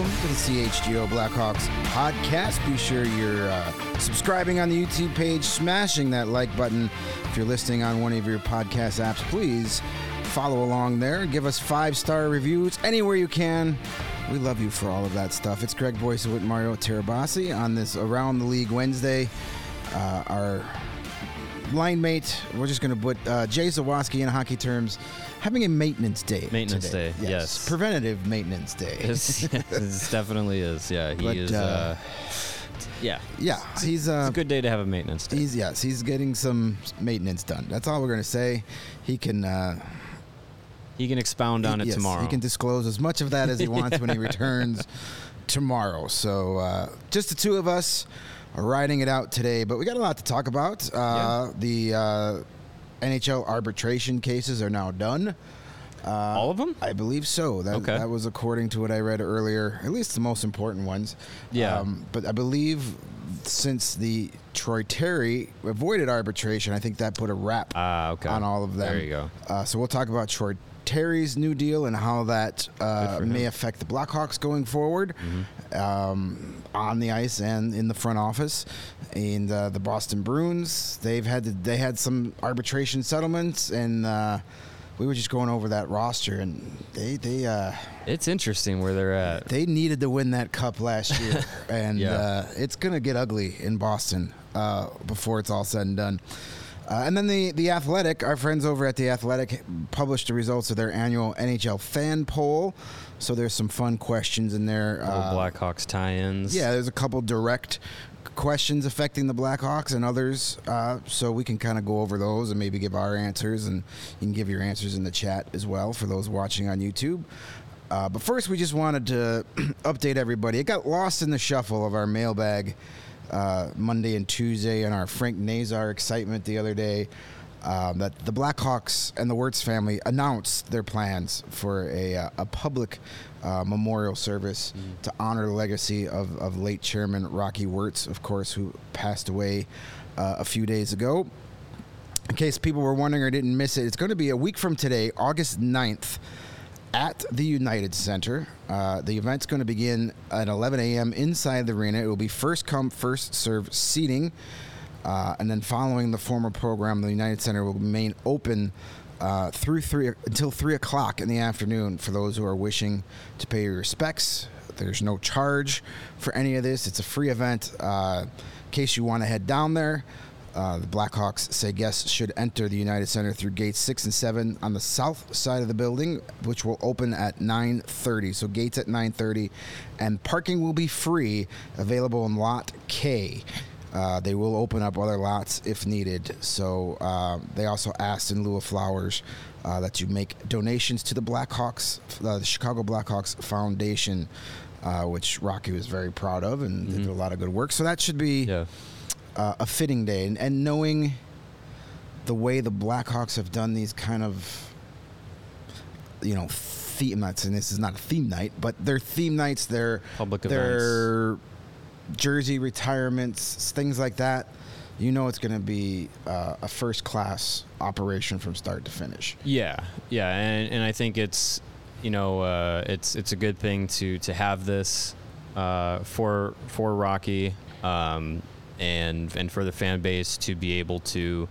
Welcome to the CHGO Blackhawks podcast. Be sure you're uh, subscribing on the YouTube page, smashing that like button. If you're listening on one of your podcast apps, please follow along there. Give us five star reviews anywhere you can. We love you for all of that stuff. It's Greg Boysen with Mario Tirabasi on this Around the League Wednesday. Uh, our line mate, we're just going to put uh, Jay Zawaski in hockey terms, having a maintenance day. Maintenance today. day, yes. Preventative maintenance day. It's, it definitely is. Yeah, he But, is. uh, Uh, yeah, yeah, he's uh, it's a good day to have a maintenance day. he's yes, he's getting some maintenance done. That's all we're going to say. He can uh, He can expound on he, it yes, tomorrow. He can disclose as much of that as he wants when he returns tomorrow. So uh, just the two of us are riding it out today, but we got a lot to talk about. Uh, The uh, NHL arbitration cases are now done. Uh, All of them? I believe so. That, Okay. that was according to what I read earlier, at least the most important ones. Yeah. Um, but I believe since the Troy Terry avoided arbitration, I think that put a wrap Ah, okay. on all of them. There you go. Uh, so we'll talk about Troy Terry's new deal and how that uh, for him. may affect the Blackhawks going forward Mm-hmm. um, on the ice and in the front office. And uh, the Boston Bruins, they've had to, they had some arbitration settlements, and uh, we were just going over that roster, and they they uh, It's interesting where they're at. they needed to win that cup last year, and Yeah. uh, it's gonna get ugly in Boston uh, before it's all said and done. Uh, and then the the Athletic, our friends over at the Athletic, published the results of their annual NHL fan poll. So there's some fun questions in there. Uh, Blackhawks tie-ins. yeah, there's a couple direct questions affecting the Blackhawks and others, uh, so we can kind of go over those and maybe give our answers, and you can give your answers in the chat as well for those watching on YouTube. Uh, but first, we just wanted to update everybody. It got lost in the shuffle of our mailbag uh, Monday and Tuesday, and our Frank Nazar excitement the other day. Um, that the Blackhawks and the Wirtz family announced their plans for a, uh, a public uh, memorial service to honor the legacy of, of late chairman Rocky Wirtz, of course, who passed away uh, a few days ago. In case people were wondering or didn't miss it, it's going to be a week from today, August 9th, at the United Center. Uh, the event's going to begin at 11 a.m. inside the arena. It will be first come, first serve seating. Uh, and then following the former program, the United Center will remain open uh, through three until three o'clock in the afternoon for those who are wishing to pay your respects. There's no charge for any of this. It's a free event. Uh, in case you want to head down there, uh, the Blackhawks say guests should enter the United Center through gates six and seven on the south side of the building, which will open at 9:30. So gates at 9:30, and parking will be free, available in Lot K. Uh, they will open up other lots if needed. So uh, they also asked in lieu of flowers uh, that you make donations to the Blackhawks, uh, the Chicago Blackhawks Foundation, uh, which Rocky was very proud of and did a lot of good work. So that should be Yeah. uh, a fitting day. And, and knowing the way the Blackhawks have done these kind of, you know, theme nights, and this is not a theme night, but they're theme nights, they're Public their jersey retirements, things like that. You know, it's going to be uh, a first class operation from start to finish. Yeah, yeah, and, and I think it's you know uh, it's it's a good thing to to have this uh, for for Rocky um, and and for the fan base to be able to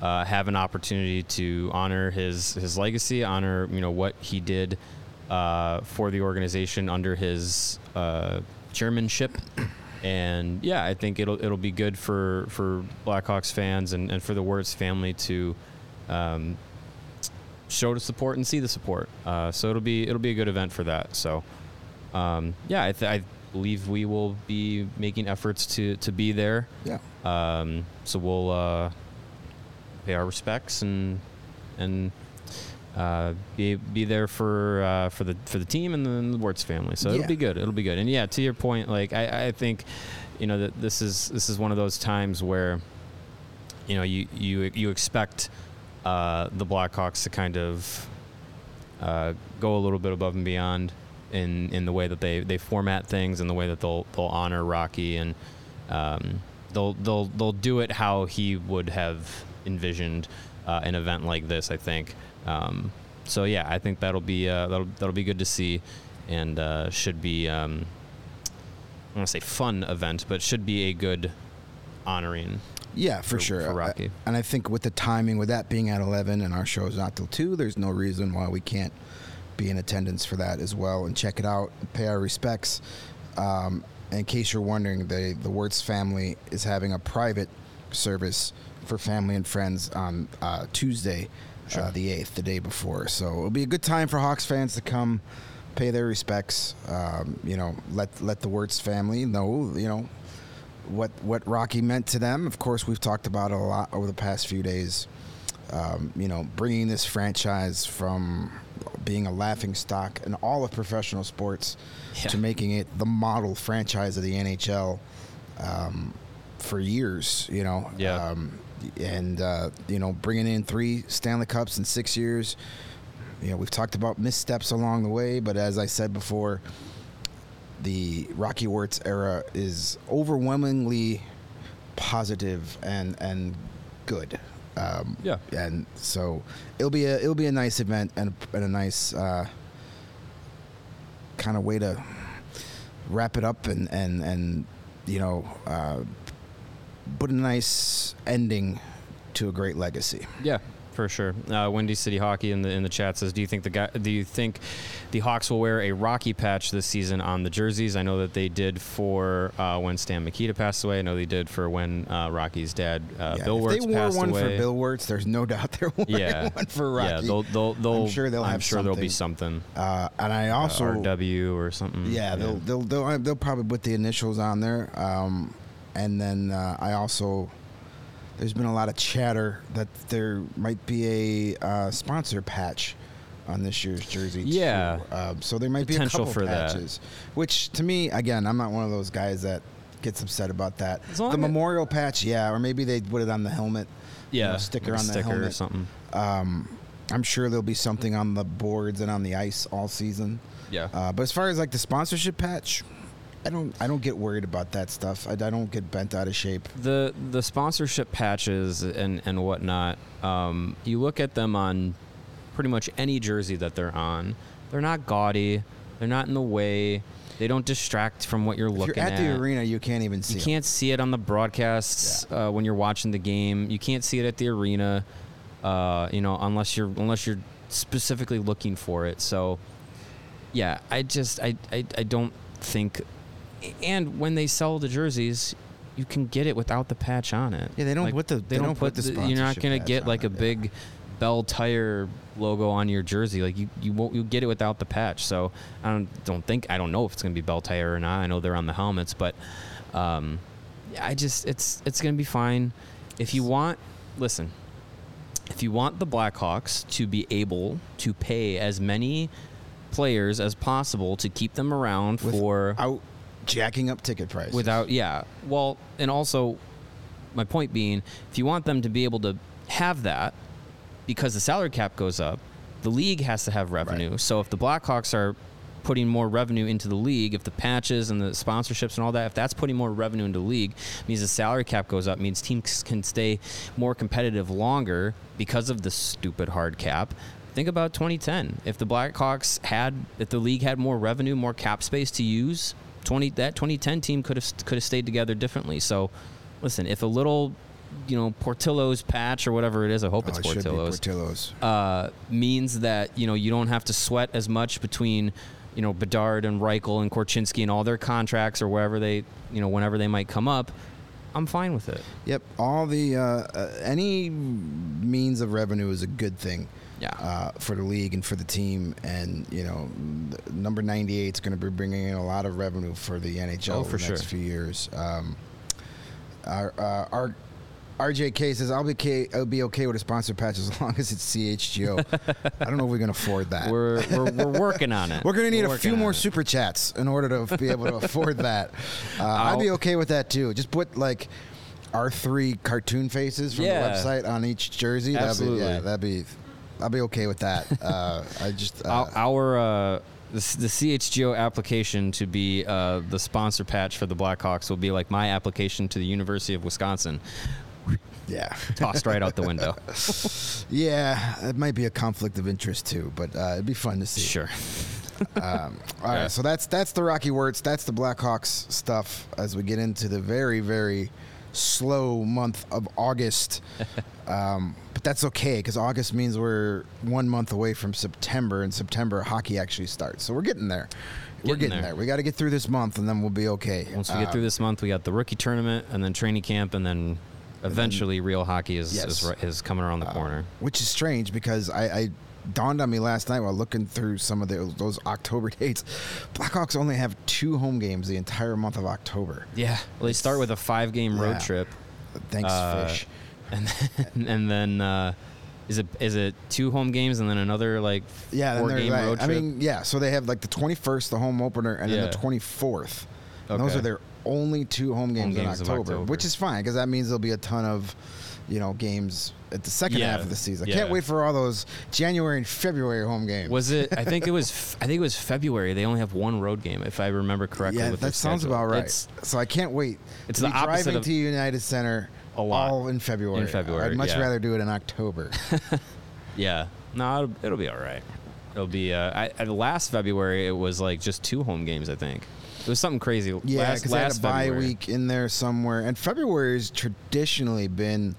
uh, have an opportunity to honor his his legacy, honor you know what he did uh, for the organization under his uh, chairmanship. And yeah, I think it'll it'll be good for, for Blackhawks fans and, and for the Wirtz family to um, show the support and see the support. Uh, so it'll be it'll be a good event for that. So um, yeah, I, th- I believe we will be making efforts to to be there. Yeah. Um, so we'll uh, pay our respects and and uh, be be there for uh, for the for the team and then the Wirtz family. So Yeah. it'll be good. It'll be good. And yeah, to your point, like I, I think, you know, that this is this is one of those times where, you know, you you you expect uh, the Blackhawks to kind of uh, go a little bit above and beyond in in the way that they, they format things and the way that they'll they'll honor Rocky and um, they'll they'll they'll do it how he would have envisioned uh, an event like this. I think. Um, so yeah, I think that'll be uh, that'll that'll be good to see, and uh, should be um, I want to say fun event, but should be a good honoring. Yeah, for, For- sure. for I- and I think with the timing, with that being at 11 and our show's not till 2, there's no reason why we can't be in attendance for that as well and check it out, pay our respects. Um, in case you're wondering, the, the Wirtz family is having a private service for family and friends on uh, Tuesday, uh, the 8th, the day before. So it'll be a good time for Hawks fans to come pay their respects. Um, you know, let let the Wirtz family know, you know, what what Rocky meant to them. Of course, we've talked about it a lot over the past few days. Um, you know, bringing this franchise from being a laughing stock in all of professional sports Yeah. to making it the model franchise of the NHL um, for years. You know, Yeah. um, and uh, you know, bringing in three Stanley Cups in six years. You know, we've talked about missteps along the way, but as I said before, the Rocky Wirtz era is overwhelmingly positive and and good. Um, Yeah. and so it'll be a it'll be a nice event and, and a nice uh, kind of way to wrap it up and and and you know uh, put a nice ending to a great legacy. Yeah, for sure. Uh, Windy City Hockey in the in the chat says, "Do you think the guy? Do you think the Hawks will wear a Rocky patch this season on the jerseys? I know that they did for uh, when Stan Mikita passed away. I know they did for when uh, Rocky's dad, uh, Yeah, Bill Wirtz, they wore one away. for Bill Wirtz, there's no doubt they're wearing yeah, one for Rocky. Yeah, they'll, they'll, they'll, sure they'll I'm have sure there'll be something. something. uh, and I also uh, RW or something. Yeah, they'll, they'll they'll they'll probably put the initials on there, um, and then uh, I also there's been a lot of chatter that there might be a uh, sponsor patch on this year's jersey. too. Yeah. Um, so there might Potential be a couple for that. patches, which to me, again, I'm not one of those guys that gets upset about that. The memorial patch, yeah, or maybe they put it on the helmet. you yeah, know, sticker on the sticker or something. Um, I'm sure there'll be something on the boards and on the ice all season. Yeah, Uh, but as far as like the sponsorship patch, I don't I don't get worried about that stuff. I, I don't get bent out of shape. the the sponsorship patches and and whatnot. Um, you look at them on pretty much any jersey that they're on. They're not gaudy. They're not in the way. They don't distract from what you're If looking you're at, the arena, you can't even see. You can't see it on the broadcasts uh, when you're watching the game. You can't see it at the arena, uh, you know, unless you're unless you're specifically looking for it. So, yeah, I just I, I I don't think. And when they sell the jerseys, you can get it without the patch on it. Yeah, they don't put the- they, they don't, don't put, put the the, You're not gonna get like it, a yeah. big Bell Tire logo on your jersey. Like you, you won't you get it without the patch. So I don't don't think I don't know if it's gonna be Bell Tire or not. I know they're on the helmets, but um, yeah, I just it's it's gonna be fine. If you want, listen. If you want the Blackhawks to be able to pay as many players as possible to keep them around for Without jacking up ticket prices. without yeah. Well and also my point being if you want them to be able to have that because the salary cap goes up the league has to have revenue. So if the blackhawks are putting more revenue into the league if the patches and the sponsorships and all that if that's putting more revenue into the league means the salary cap goes up means teams can stay more competitive longer because of the stupid hard cap. Think about 2010 if the blackhawks had if the league had more revenue more cap space to use 20 that 2010 team could have could have stayed together differently so listen if a little you know portillo's patch or whatever it is i hope Oh, it's it portillo's Portillo's. uh, means that you know you don't have to sweat as much between you know Bedard and Reichel and Korchinski and all their contracts or wherever they you know whenever they might come up. I'm fine with it. Yep. All the uh, uh, any means of revenue is a good thing. Yeah. uh, for the league and for the team. And you know, number 98 is going to be bringing in a lot of revenue for the NHL Oh, over for the next few years. Um, our, uh, our RJK says I'll be okay, I'll be okay with a sponsor patch as long as it's CHGO. I don't know if we can afford that. We're, we're, we're working on it. We're going to need We're a few more it. super chats in order to be able to afford that. Uh, I'd be okay with that too. Just put like our three cartoon faces from Yeah. the website on each jersey. Absolutely. That'd be, yeah, that'd be. I'll be okay with that. Uh, I just. Uh, Our, our uh, the, the CHGO application to be uh, the sponsor patch for the Blackhawks will be like my application to the University of Wisconsin, yeah. tossed right out the window. Yeah, it might be a conflict of interest too, but uh, it'd be fun to see. Sure. Um, all right, Yeah. so that's that's the Rocky Wirtz. That's the Blackhawks stuff as we get into the very very slow month of August. um, but that's okay because August means we're one month away from September, and September hockey actually starts. So we're getting there. we're Getting getting there. there. We got to get through this month, and then we'll be okay. Once we get Um, through this month, we got the rookie tournament, and then training camp, and then eventually real hockey is Yes. is, is coming around the corner. which is strange because I, I dawned on me last night while looking through some of the, those October dates. Blackhawks only have two home games the entire month of October. Yeah. Well, they start with a five game road Yeah. trip, Thanks, Uh, Fish. and then, and then uh, is it is it two home games and then another like Yeah, four game like- road I mean, yeah. So they have like the 21st, the home opener, and then the 24th. And those are their only two home games, games in October, October. which is fine because that means there'll be a ton of, you know, games at the second Yeah, half of the season. I yeah. can't wait for all those January and February home games. Was it? I think it was. I think it was February. They only have one road game, if I remember correctly. yeah, that sounds schedule. about right. It's, so I can't wait. it's the opposite driving of- to United Center A lot. all in February. In February, I'd much yeah. rather do it in October. yeah. No, it'll, it'll be all right. It'll be. Uh, I, I, last February, it was like just two home games. I think it was something crazy. Yeah, because they had a bye February. week in there somewhere. And February has traditionally been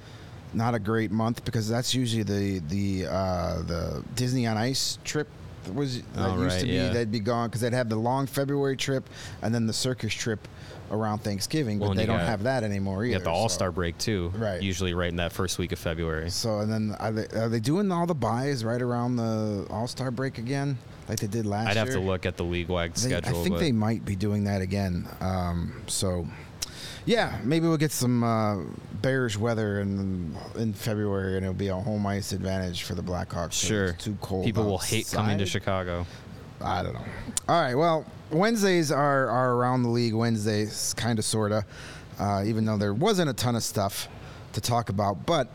not a great month because that's usually the the uh, the Disney on Ice trip that was that Oh, used right, to be yeah. they'd be gone because they'd have the long February trip and then the circus trip around Thanksgiving, Well, but they don't got- have that anymore You either. got the All Star break too. Right. Usually right in that first week of February. So and then are they, are they doing all the byes right around the All Star break again, like they did last year. I'd year? have to look at the league wide schedule. I think they might be doing that again. Um, so, yeah, maybe we'll get some uh, bearish weather in in February, and it'll be a home ice advantage for the Blackhawks. Sure. it's too cold. People will hate coming to. Chicago. I don't know. All right. Well, Wednesdays are, are around the league Wednesdays, kind of, sort of, uh, even though there wasn't a ton of stuff to talk about. But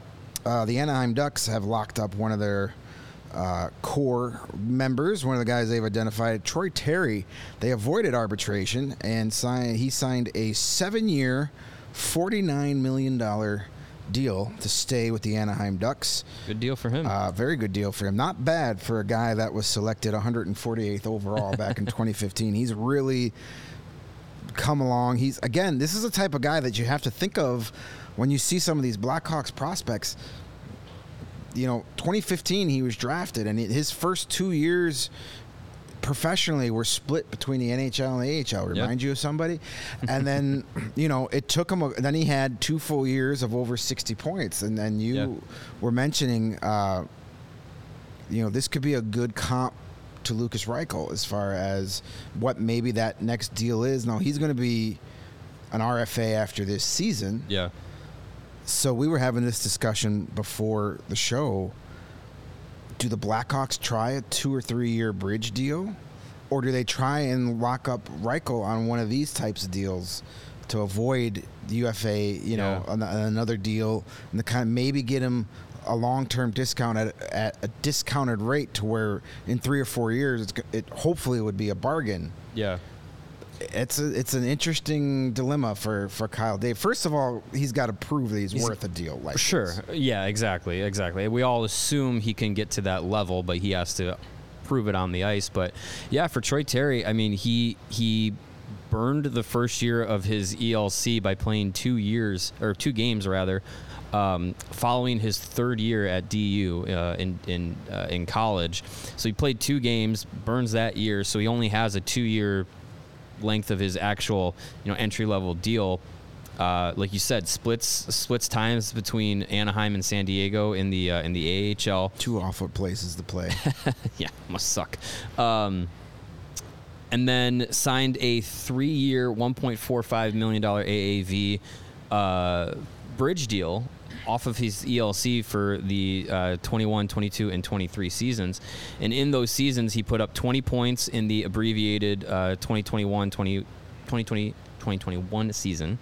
uh, the Anaheim Ducks have locked up one of their uh, core members, one of the guys they've identified, Troy Terry. They avoided arbitration and signed, he signed a seven year, $49 million deal to stay with the Anaheim Ducks. Good deal for him. Uh, very good deal for him. Not bad for a guy that was selected 148th overall back in 2015. He's really come along. He's again, this is the type of guy that you have to think of when you see some of these Blackhawks prospects. You know, 2015 he was drafted, and his first two years professionally were split between the NHL and the AHL. Remind you of somebody? And then, you know, it took him. A, then he had two full years of over 60 points, and then you Yeah. were mentioning, uh, you know, this could be a good comp to Lukas Reichel as far as what maybe that next deal is. Now he's going to be an RFA after this season. yeah. So we were having this discussion before the show. Do the Blackhawks try a two or three year bridge deal? Or do they try and lock up Reichel on one of these types of deals to avoid the UFA, you know, Yeah. an- another deal and to kind of maybe get him a long term discount at, at a discounted rate to where in three or four years it's, it hopefully would be a bargain Yeah. It's a, it's an interesting dilemma for, for Kyle Dave. First of all, he's got to prove that he's, He's- worth a deal like Sure. this. Yeah, exactly. Exactly. We all assume he can get to that level, but he has to prove it on the ice. But yeah, for Troy Terry, I mean, he he burned the first year of his ELC by playing two years or two games rather. Um, following his third year at DU uh, in in uh, in college, so he played two games, burns that year, so he only has a two-year length of his actual you know entry level deal Uh, like you said, splits splits times between Anaheim and San Diego in the uh, in the AHL. Two awful places to play. yeah, must suck. Um, and then signed a three-year, $1.45 million AAV uh, bridge deal off of his ELC for the uh, 21, 22, and 23 seasons. And in those seasons, he put up 20 points in the abbreviated uh, 2021, 20, 2020, 2021 season,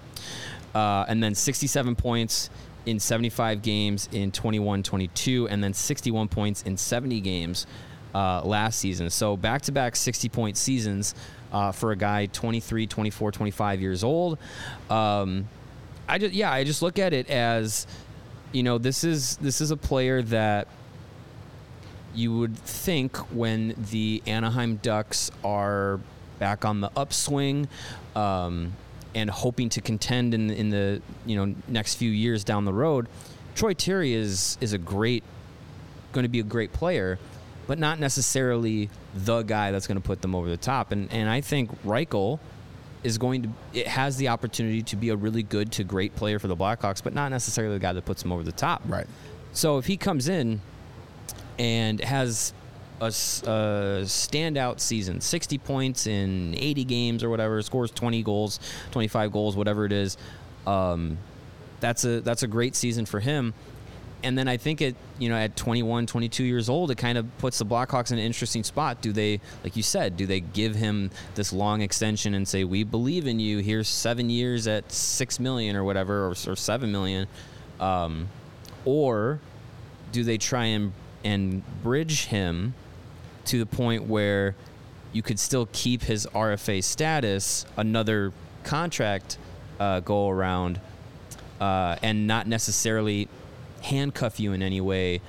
uh, and then 67 points in 75 games in 21, 22, and then 61 points in 70 games uh, last season. So back to back 60 point seasons uh, for a guy 23, 24, 25 years old. Um, I just yeah, I just look at it as you know this is this is a player that you would think when the Anaheim Ducks are back on the upswing um, and hoping to contend in in the you know next few years down the road, Troy Terry is is a great going to be a great player but not necessarily the guy that's going to put them over the top. And and I think Reichel is going to it has the opportunity to be a really good to great player for the Blackhawks, but not necessarily the guy that puts them over the top. Right. So if he comes in and has a, a standout season, 60 points in 80 games or whatever, scores 20 goals, 25 goals, whatever it is, um, that's a that's a great season for him and then I think it, you know, at 21, 22 years old, it kind of puts the Blackhawks in an interesting spot. Do they, like you said, do they give him this long extension and say, "We believe in you. Here's seven years at six million or whatever, or, or seven million, um, or do they try and and bridge him to the point where you could still keep his RFA status, another contract uh, go around, uh, and not necessarily handcuff you in any way,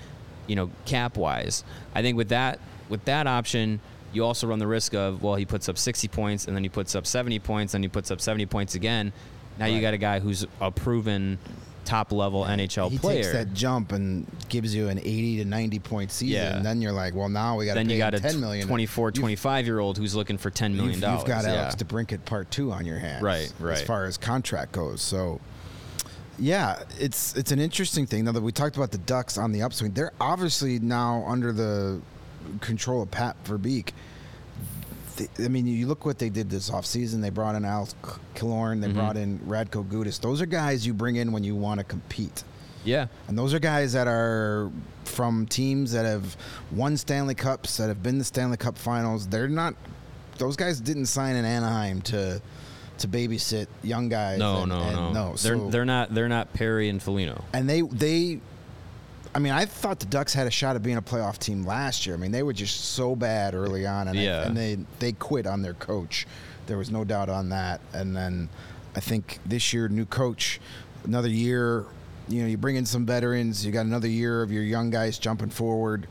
you know, cap wise. I think with that with that option, you also run the risk of well, he puts up 60 points and then he puts up 70 points, and he puts up 70 points again. Now right. you got a guy who's a proven top level NHL he player. He takes that jump and gives you an 80 to 90 point season. Yeah. And then you're like, well, now we got Then you got a 10 million. 24, 25 year old who's looking for 10 million dollars. You've, you've got yeah. Alex DeBrincat part two on your hands. Right, right. As far as contract goes. So yeah, it's it's an interesting thing. Now that we talked about the Ducks on the upswing, they're obviously now under the control of Pat Verbeek. I mean, you look what they did this offseason. They brought in Al Killorn. They mm-hmm. brought in Radko Gudas. Those are guys you bring in when you want to compete. Yeah. And those are guys that are from teams that have won Stanley Cups, that have been the Stanley Cup finals. They're not, those guys didn't sign in Anaheim to to babysit young guys. No, and, no, and no. no. They're so, they're not they're not Perry and Foligno. And they they, I mean, I thought the Ducks had a shot at being a playoff team last year. I mean, they were just so bad early on, and, yeah. I, and they they quit on their coach. There was no doubt on that. And then I think this year, new coach, another year. You know, you bring in some veterans. You got another year of your young guys jumping forward,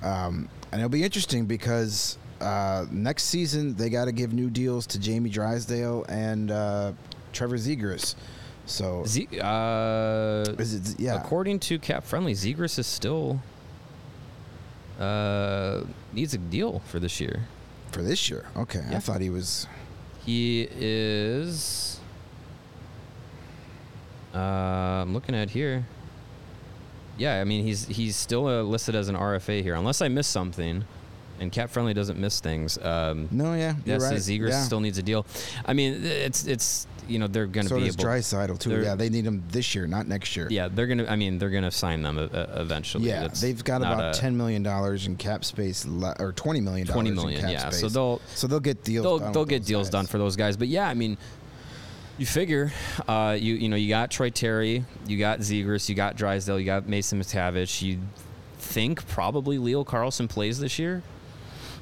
um, and it'll be interesting because uh, next season they got to give new deals to Jamie Drysdale and uh, Trevor Zegras. So, Z- uh, it, yeah. According to Cap Friendly, Zegras is still uh, needs a deal for this year. For this year, okay. Yeah. I thought he was. He is. Uh, I'm looking at here. Yeah, I mean he's he's still uh, listed as an RFA here, unless I missed something and Cap Friendly doesn't miss things. Um, no, yeah, yes, right. Zegras yeah. still needs a deal. I mean, it's it's you know they're going to so be does able. Drysdale too. Yeah, they need him this year, not next year. Yeah, they're gonna. I mean, they're gonna sign them uh, eventually. Yeah, That's they've got about ten million dollars in cap space, le- or twenty million. Twenty million, yeah. Space. So they'll so they'll get deals. They'll, they'll get deals guys. done for those guys. But yeah, I mean, you figure, uh, you you know, you got Troy Terry, you got Zegras, you got Drysdale, you got Mason McTavish. You think probably Leo Carlsson plays this year.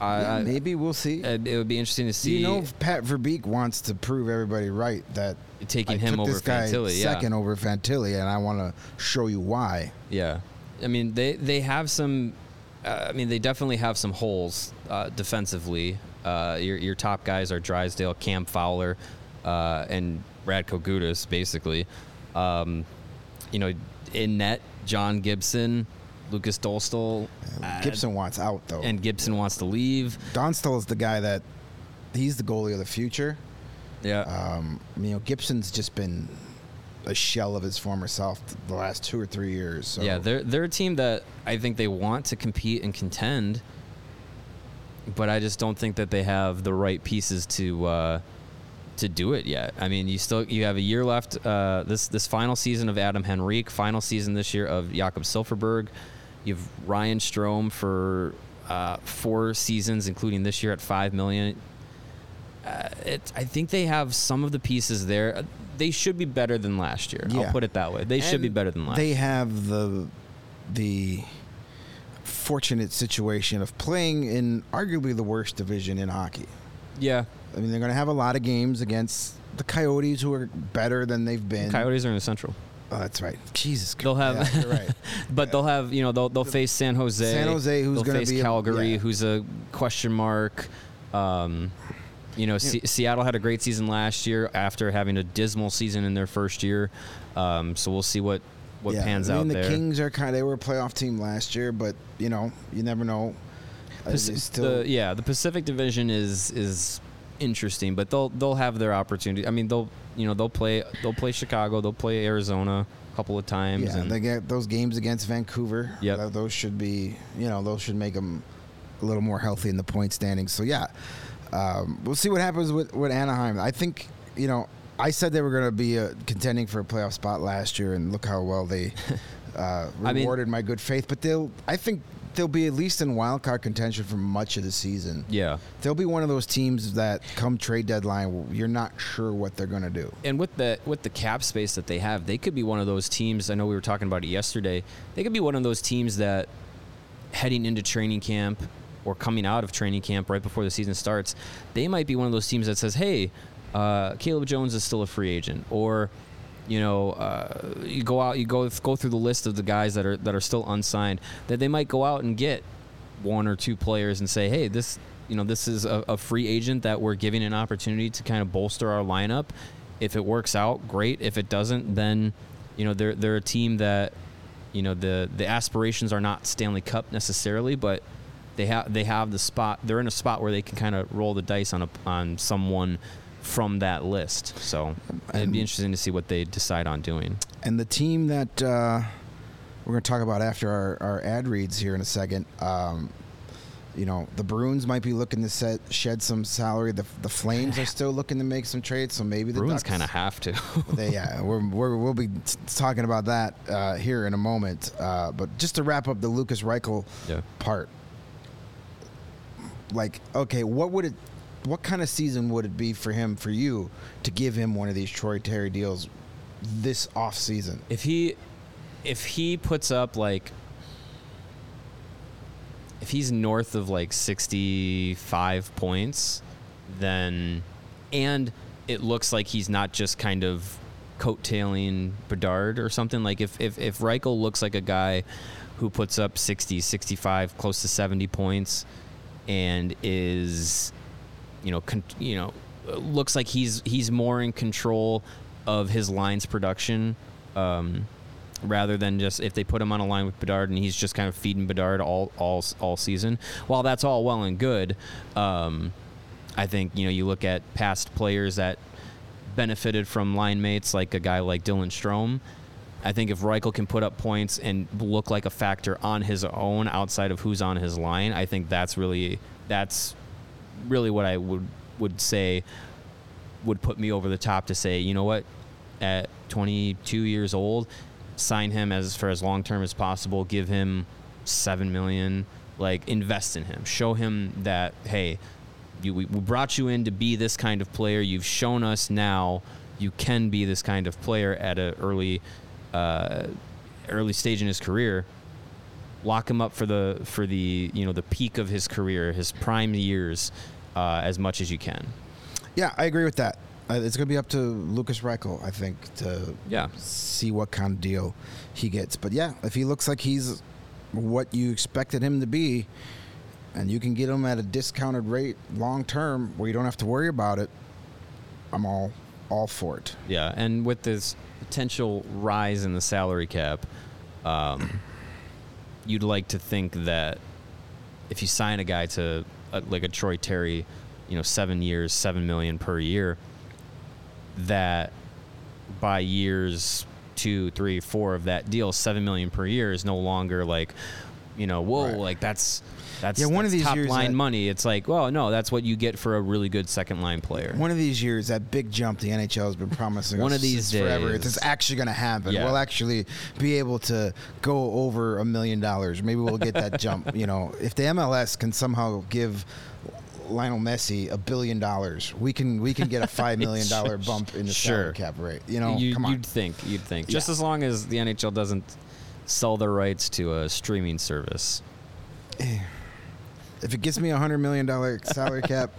Uh, maybe we'll see. It, would be interesting to see. You know, Pat Verbeek wants to prove everybody right that taking I him took over this guy Fantilli, yeah. second over Fantilli, and I want to show you why. Yeah, I mean they they have some. Uh, I mean they definitely have some holes uh, defensively. Uh, your your top guys are Drysdale, Cam Fowler, uh, and Radko Gudas, basically. Um, you know, in net, John Gibson, Lukas Dostal. Uh, Gibson wants out though, and Gibson wants to leave. Dostal is the guy that he's the goalie of the future. Yeah. Um, you know, Gibson's just been a shell of his former self the last two or three years. So. Yeah, they're they're a team that I think they want to compete and contend, but I just don't think that they have the right pieces to uh, to do it yet. I mean, you still you have a year left. Uh, this this final season of Adam Henrique, final season this year of Jakob Silfverberg. You have Ryan Strome for uh, four seasons, including this year at five million. Uh, it, I think they have some of the pieces there. Uh, They should be better than last year. Yeah. I'll put it that way. They should be better than last. Year. They year. have the the fortunate situation of playing in arguably the worst division in hockey. Yeah, I mean, they're going to have a lot of games against the Coyotes, who are better than they've been. Coyotes are in the Central. Oh, that's right. Jesus. They'll have, Yeah, you're right. but they'll have you know they'll they'll face San Jose. San Jose, who's gonna face be a- Calgary, yeah. who's a question mark. Um, you know, Se- Seattle had a great season last year after having a dismal season in their first year. Um, so we'll see what what yeah. pans I mean, out the there. Kings are kind of they were a playoff team last year, but you know, you never know. Pac- still, the, yeah, the Pacific Division is is interesting, but they'll they'll have their opportunity. I mean, they'll you know they'll play they'll play Chicago, they'll play Arizona a couple of times. yeah, and they get those games against Vancouver. Yep. tho- those should be you know those should make them a little more healthy in the point standings. So yeah, um, we'll see what happens with with Anaheim. I think you know. I said they were going to be uh, contending for a playoff spot last year, and look how well they uh, I mean- rewarded my good faith. But they'll, I think, they'll be at least in wild card contention for much of the season. yeah. They'll be one of those teams that come trade deadline, you're not sure what they're going to do. and with the with the cap space that they have, they could be one of those teams. I know we were talking about it yesterday. They could be one of those teams that heading into training camp or coming out of training camp right before the season starts, they might be one of those teams that says, "Hey, uh, Caleb Jones is still a free agent," or you know, uh, you go out, you go go through the list of the guys that are that are still unsigned. That they might go out and get one or two players and say, "Hey, this." You know, this is a, a free agent that we're giving an opportunity to kind of bolster our lineup. If it works out, great. If it doesn't, then you know they're they're a team that you know the the aspirations are not Stanley Cup necessarily, but they have they have the spot. They're in a spot where they can kind of roll the dice on a on someone from that list. So it'd be interesting to see what they decide on doing. And the team that uh, we're going to talk about after our, our ad reads here in a second, um, you know, the Bruins might be looking to set, shed some salary. The, the Flames are still looking to make some trades, so maybe the Bruins kind of have to. they, yeah, we're, we're, we'll be t- talking about that uh, here in a moment. Uh, but just to wrap up the Lukas Reichel Yeah. part, like, okay, what would it, what kind of season would it be for him, for you, to give him one of these Troy Terry deals this off season? if he if he puts up like if he's north of like 65 points then and it looks like he's not just kind of coattailing Bedard or something like if if if Reichel looks like a guy who puts up 60 65 close to 70 points and is you know, con- you know, looks like he's he's more in control of his lines production, um, rather than just if they put him on a line with Bedard and he's just kind of feeding Bedard all all all season. While that's all well and good, um, I think you know you look at past players that benefited from line mates like a guy like Dylan Strome. I think if Reichel can put up points and look like a factor on his own outside of who's on his line, I think that's really that's really what I would would say would put me over the top to say, you know what, at 22 years old, sign him as for as long term as possible, give him 7 million, like invest in him. Show him that hey, you, we brought you in to be this kind of player. You've shown us now you can be this kind of player at an early uh, early stage in his career lock him up for the for the you know the peak of his career, his prime years, uh, as much as you can. Yeah, I agree with that. Uh, it's going to be up to Lukas Reichel, I think, to Yeah. see what kind of deal he gets. But yeah, if he looks like he's what you expected him to be, and you can get him at a discounted rate long term where you don't have to worry about it, I'm all all for it. Yeah, and with this potential rise in the salary cap, um, you'd like to think that if you sign a guy to uh like a Troy Terry, you know, seven years, seven million per year, that by years two, three, four of that deal, seven million per year is no longer like, you know, whoa, Right. like that's that's Yeah, one of these top years line that- money. It's like, well, no, that's what you get for a really good second line player. One of these years, that big jump the NHL has been promising One us of these since forever, days. it's actually going to happen. Yeah. We'll actually be able to go over a million dollars. Maybe we'll get that jump. You know, if the MLS can somehow give Lionel Messi a billion dollars, we can we can get a five million dollar bump in the Sure. salary cap rate. You know, you, come on. You'd think, you'd think, just Yeah. as long as the NHL doesn't sell their rights to a streaming service. Eh. If it gets me a hundred million dollar salary cap,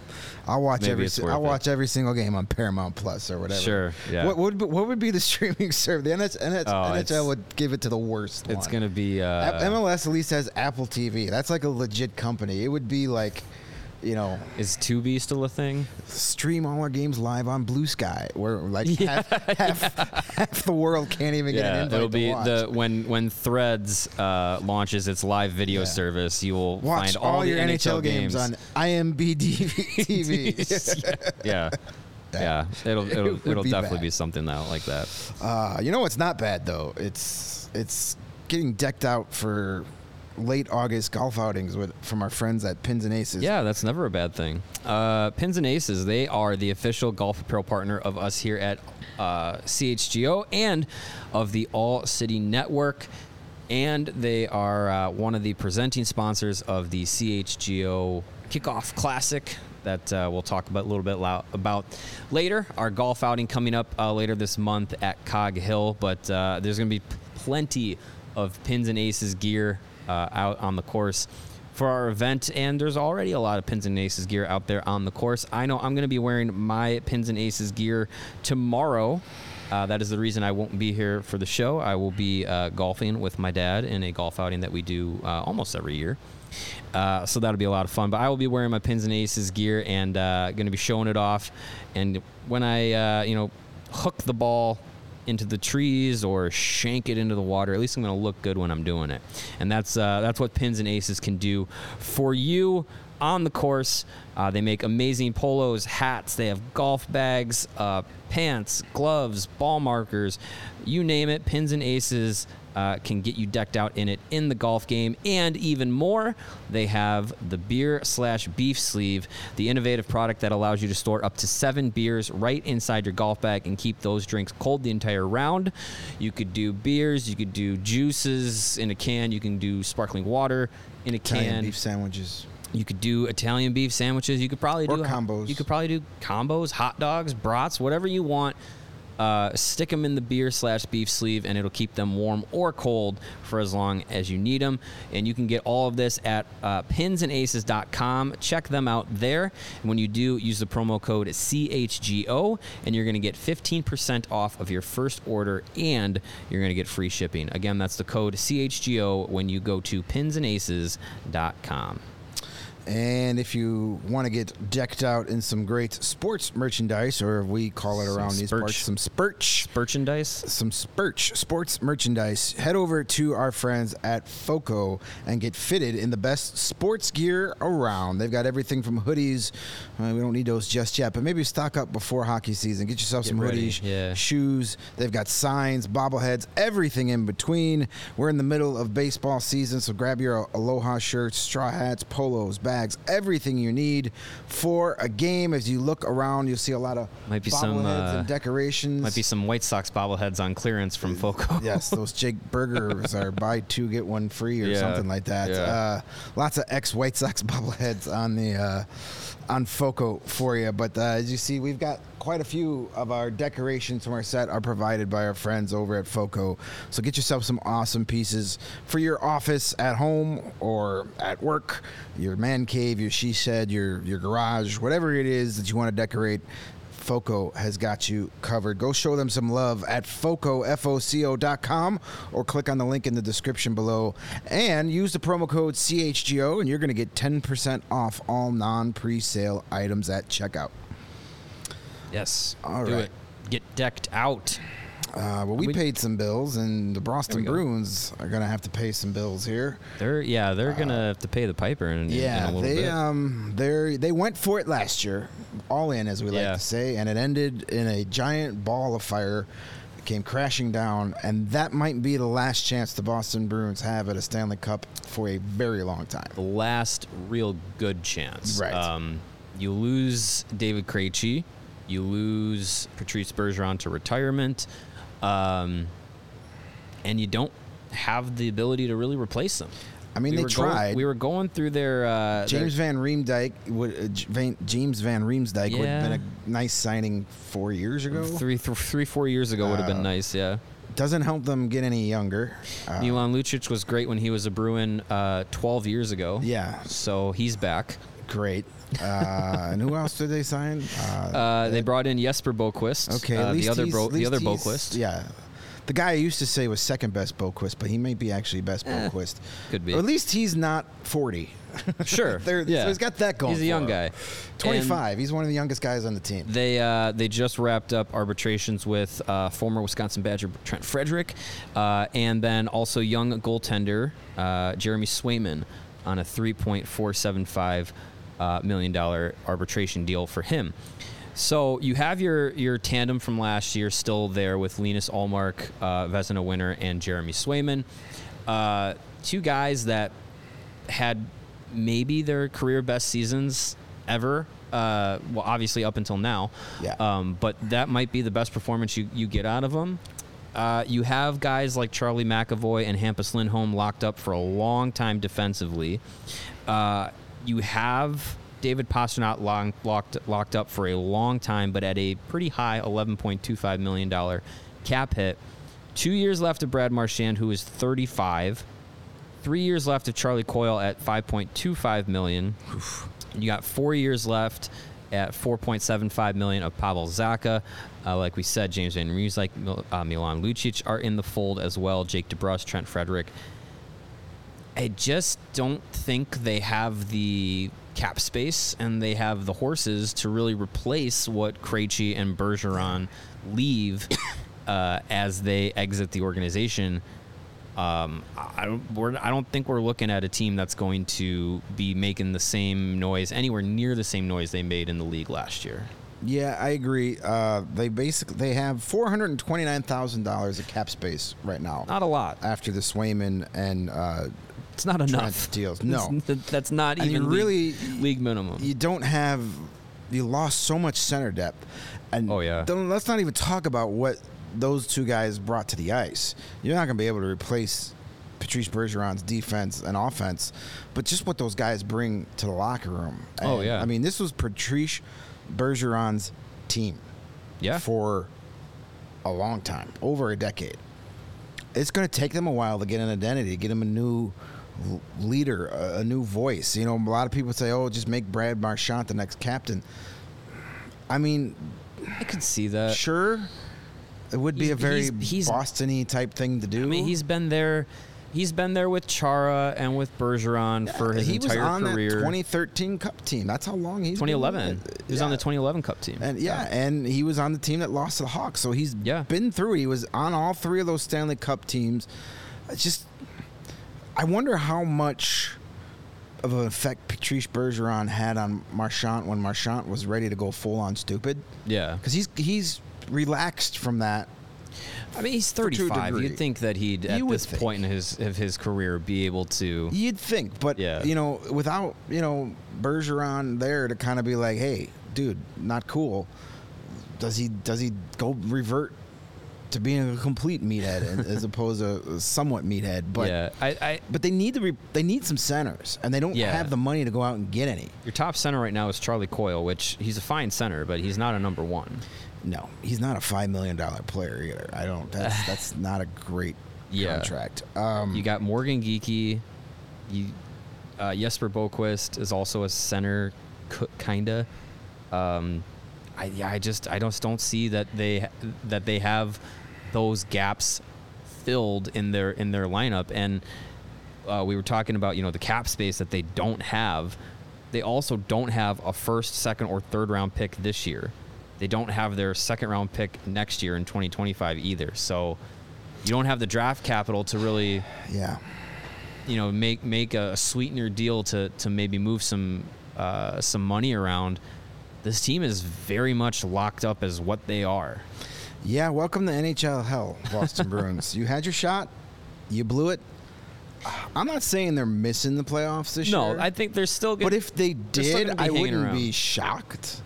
I'll watch Maybe every si- I'll it. watch every single game on Paramount Plus or whatever. Sure, yeah. What would be- what would be the streaming service? The NH- NH- Oh, NHL would give it to the worst. It's one. gonna be uh, MLS at least has Apple TV. That's like a legit company. It would be like, you know, is Tubi still a thing? stream all our games live on Blue Sky, where like half, half, half the world can't even get an invite it'll be the when when Threads uh, launches its live video Yeah. service, you will Watch find all, all your NHL, games, on IMB TV. yeah, yeah. It'll it'll, would it'll be definitely bad. be something that like that. uh, you know what's not bad though? It's it's getting decked out for late August golf outings with from our friends at Pins and Aces. Yeah, that's never a bad thing. Uh, Pins and Aces, they are the official golf apparel partner of us here at uh, CHGO and of the All City Network. And they are uh, one of the presenting sponsors of the CHGO Kickoff Classic that uh, we'll talk about a little bit about later. Our golf outing coming up uh, later this month at Cog Hill, but uh, there's going to be plenty of Pins and Aces gear uh, out on the course for our event, and there's already a lot of Pins and Aces gear out there on the course. I know I'm going to be wearing my Pins and Aces gear tomorrow. Uh, that is the reason I won't be here for the show. I will be uh, golfing with my dad in a golf outing that we do uh, almost every year. Uh, so that'll be a lot of fun. But I will be wearing my Pins and Aces gear and uh, going to be showing it off. And when I, uh, you know, hook the ball into the trees or shank it into the water. At least I'm going to look good when I'm doing it, and that's uh, that's what pins and aces can do for you on the course. Uh, they make amazing polos, hats. They have golf bags, uh, pants, gloves, ball markers, you name it. Pins and aces. Uh, can get you decked out in it in the golf game and even more they have the beer slash beef sleeve the innovative product that allows you to store up to seven beers right inside your golf bag and keep those drinks cold the entire round you could do beers you could do juices in a can you can do sparkling water in a can. Italian can beef sandwiches. you could do Italian beef sandwiches. You could probably Or do combos. You could probably do combos, hot dogs, brats, whatever you want. Uh, stick them in the beer slash beef sleeve, and it'll keep them warm or cold for as long as you need them. And you can get all of this at uh, pinsandaces.com. Check them out there. And when you do, use the promo code CHGO, and you're going to get 15% off of your first order, and you're going to get free shipping. Again, that's the code CHGO when you go to pinsandaces.com. And if you want to get decked out in some great sports merchandise, or we call it Some around these parts, some spurch, Merchandise. some spurch sports merchandise, head over to our friends at FOCO and get fitted in the best sports gear around. They've got everything from hoodies. uh, we don't need those just yet, but maybe stock up before hockey season. Get yourself Get some ready, hoodies, yeah. shoes. They've got signs, bobbleheads, everything in between. We're in the middle of baseball season, so grab your Aloha shirts, straw hats, polos, bags, everything you need for a game. As you look around, you'll see a lot of Might be some, bobbleheads uh, and decorations. Might be some White Sox bobbleheads on clearance from Foco. yes, those Jake Burgers are buy two get one free or Yeah, something like that. yeah. Uh, lots of ex White Sox bobbleheads on the uh, on Foco for you. But uh, as you see, we've got quite a few of our decorations from our set are provided by our friends over at Foco. So get yourself some awesome pieces for your office, at home, or at work, your man cave, your she shed, your your garage, whatever it is that you want to decorate. Foco has got you covered. Go show them some love at foco, F-O-C-O.com or click on the link in the description below and use the promo code CHGO and you're going to get 10% off all non-pre-sale items at checkout. Yes. All Do right. it. Get decked out. Uh, well, we, We- paid some bills and the Boston. Bruins are going to have to pay some bills here. They're yeah, they're gonna have to pay the piper in, Yeah, in a little they bit. um they they went for it last year, all in as we like Yeah. to say, and it ended in a giant ball of fire came crashing down, and that might be the last chance the Boston Bruins have at a Stanley Cup for a very long time. The last real good chance. Right. Um, you lose David Krejci, you lose Patrice Bergeron to retirement, um, and you don't have the ability to really replace them. I mean, we they were going- tried. we were going through their uh, James their- Van Riemsdyk would uh, Van, James Van Riemsdyk would have been a nice signing four years ago. three, th- three, four years ago would have been Uh, nice. Yeah. Doesn't help them get any younger. Uh, Milan Lucic was great when he was a Bruin uh, 12 years ago. yeah, So he's back. great. Uh, and who else did they sign? Uh, Uh, they brought in Jesper Boqvist. okay, uh, the other the other Boqvist. Yeah, the guy I used to say was second best Boqvist, but he might be actually best Eh, Boqvist. could be. Or at least he's not forty. Sure. Yeah. so he's got that going. He's a young him. guy. 25. he's one of the youngest guys on the team. They uh, they just wrapped up arbitrations with uh, former Wisconsin Badger Trent Frederic, uh, and then also young goaltender uh, Jeremy Swayman on a 3.475 uh, million dollar arbitration deal for him. So you have your your tandem from last year still there with Linus Ullmark, uh, Vezina winner, and Jeremy Swayman. Uh, two guys that had maybe their career best seasons ever. Uh, well, obviously up until now. Yeah. Um, but that might be the best performance you, you get out of them. Uh, you have guys like Charlie McAvoy and Hampus Lindholm locked up for a long time defensively. Uh, you have David Pastrnak long, locked locked up for a long time, but at a pretty high $11.25 million cap hit. Two years left of Brad Marchand, who is 35. Three years left of Charlie Coyle at 5.25 million. You got four years left at 4.75 million of Pavel Zacha. Uh, like we said, James Van Riemsdyk, Mil- uh, Milan Lucic are in the fold as well. Jake DeBrusk, Trent Frederic. I just don't think they have the cap space and they have the horses to really replace what Krejci and Bergeron leave uh, as they exit the organization. Um, I I don't think we're looking at a team that's going to be making the same noise, anywhere near the same noise they made in the league last year. Yeah, I agree. Uh, they basically they have four hundred and twenty nine thousand dollars of cap space right now Not a lot. after the Swayman and uh, It's not enough. deals. That's- No. that's not And you even really- league minimum. you don't have you lost so much center depth. And Oh, yeah. don't- let's not even talk about what those two guys brought to the ice. You're not going to be able to replace Patrice Bergeron's defense and offense, but just what those guys bring to the locker room. Oh, yeah. I mean, this was Patrice Bergeron's team yeah. for a long time, over a decade. It's going to take them a while to get an identity, get them a new l- leader, a, a new voice. You know, a lot of people say, "Oh, just make Brad Marchand the next captain." I mean, I could see that. sure, it would be he's- a very he's- he's- Boston-y type thing to do. I mean, he's been there. He's been there with Chara and with Bergeron for his he was entire on career. that 2013 Cup team. That's how long he's been 2011. He was on the 2011 Cup team. And yeah, and he was on the team that lost to the Hawks, so he's Yeah. been through. He was on all three of those Stanley Cup teams. It's just, I wonder how much of an effect Patrice Bergeron had on Marchand when Marchand was ready to go full on stupid, yeah. because he's he's relaxed from that. I mean, he's to 35. You'd think that he'd, at You this point in his of his career, be able to. You'd think, but Yeah. you know, without you know Bergeron there to kind of be like, hey, dude, not cool. Does he does he go revert to being a complete meathead as opposed to a somewhat meathead? But yeah, I, I, but they need to re- they need some centers, and they don't Yeah. have the money to go out and get any. your top center right now is Charlie Coyle, which he's a fine center, but he's not a number one. No, he's not a five million dollar player either. I don't. That's that's not a great Yeah. contract. Um, You got Morgan Geekie. You, uh, Jesper Boqvist is also a center, kinda. Um, I yeah, I just I just don't see that they that they have those gaps filled in their in their lineup. And uh, we were talking about you know the cap space that they don't have. They also don't have a first, second, or third round pick this year. They don't have their second round pick next year in 2025 either. So you don't have the draft capital to really yeah. you know make make a sweetener deal to to maybe move some uh, some money around. This team is very much locked up as what they are. Yeah, welcome to NHL hell, Boston Bruins. You had your shot, you blew it. I'm not saying they're missing the playoffs this No, year. I think they're still good. but if they did, I wouldn't around. be shocked.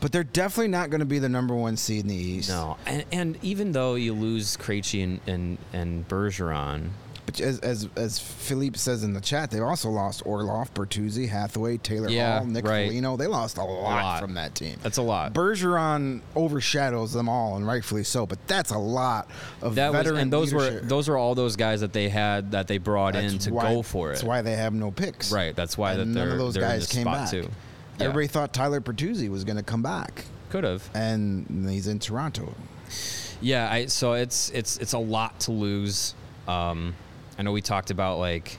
But they're definitely not going to be the number one seed in the East. No, and, and even though you lose Krejci and, and, and Bergeron, But as, as as Philippe says in the chat, they also lost Orlov, Bertuzzi, Hathaway, Taylor Yeah, Hall, Nick right. Foligno. They lost a lot, lot. from that team. that's a lot. Bergeron overshadows them all, and rightfully so. But that's a lot of that was, veteran and those leadership. were those were all those guys that they had that they brought in to why- go for it. That's why they have no picks. Right. That's why that none of those guys came back. too. Yeah. Everybody thought Tyler Bertuzzi was going to come back, could have. and he's in Toronto. Yeah, I so it's it's it's a lot to lose. Um, I know we talked about like,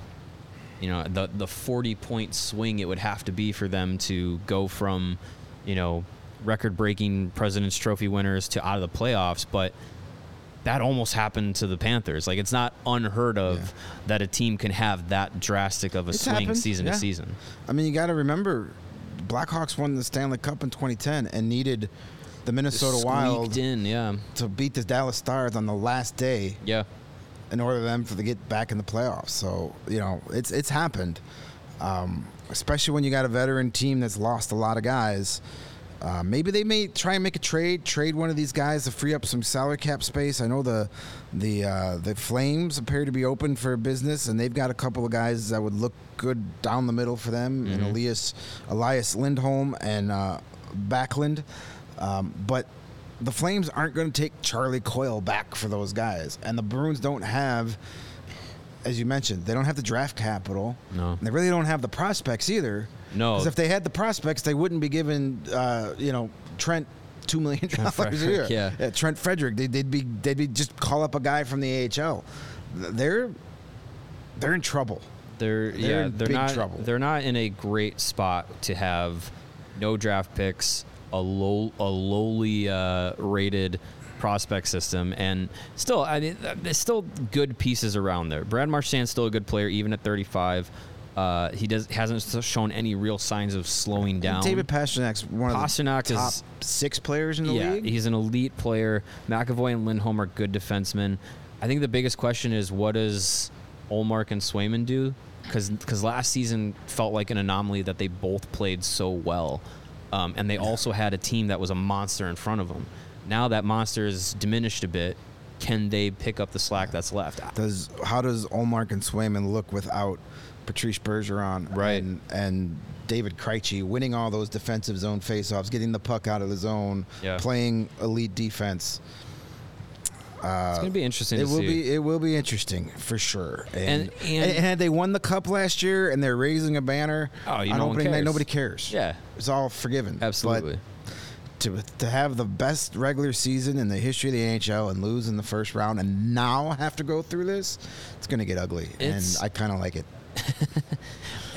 you know, the the forty point swing it would have to be for them to go from, you know, record breaking President's Trophy winners to out of the playoffs, but that almost happened to the Panthers. Like it's not unheard of Yeah. that a team can have that drastic of a It's swing happened, season yeah. to season. I mean, you got to remember, Blackhawks won the Stanley Cup in 2010 and needed the Minnesota Wild in, yeah, to beat the Dallas Stars on the last day yeah. In order for them to get back in the playoffs. So you know, it's it's happened, um, especially when you got a veteran team that's lost a lot of guys. Uh, maybe they may try and make a trade, trade one of these guys to free up some salary cap space. I know the the uh, the Flames appear to be open for business, and they've got a couple of guys that would look good down the middle for them, and Elias Elias Lindholm and uh, Backlund. Um, but the Flames aren't going to take Charlie Coyle back for those guys, and the Bruins don't have, as you mentioned, they don't have the draft capital. No. and they really don't have the prospects either. No. because if they had the prospects, they wouldn't be giving, uh, you know, Trent two million dollars a year. Frederic, yeah. Trent Frederic. They, they'd be they'd be just call up a guy from the AHL. They're they're in trouble. They're, They're yeah, in they're not trouble. they're not in a great spot to have no draft picks, a low a lowly uh, rated prospect system, and still I mean there's still good pieces around there. Brad Marchand's still a good player even at 35. Uh, he does hasn't shown any real signs of slowing down. David Pastrnak's one of Pasternak the top is- six players in the yeah, league. he's an elite player. McAvoy and Lindholm are good defensemen. I think the biggest question is what does Ullmark and Swayman do? Because last season felt like an anomaly that they both played so well, um, and they also had a team that was a monster in front of them. Now that monster is diminished a bit. Can they pick up the slack that's left? Does how does Ullmark and Swayman look without Patrice Bergeron Right. and, and David Krejci winning all those defensive zone faceoffs, getting the puck out of the zone, Yeah. playing elite defense? It's gonna be interesting It to will see. be it will be interesting for sure. And, And- and- and had they won the cup last year and they're raising a banner Oh, you- on no opening night, nobody cares. Yeah. it's all forgiven. But Absolutely. to to have the best regular season in the history of the NHL and lose in the first round and now have to go through this, it's going to get ugly. It's- and I kind of like it.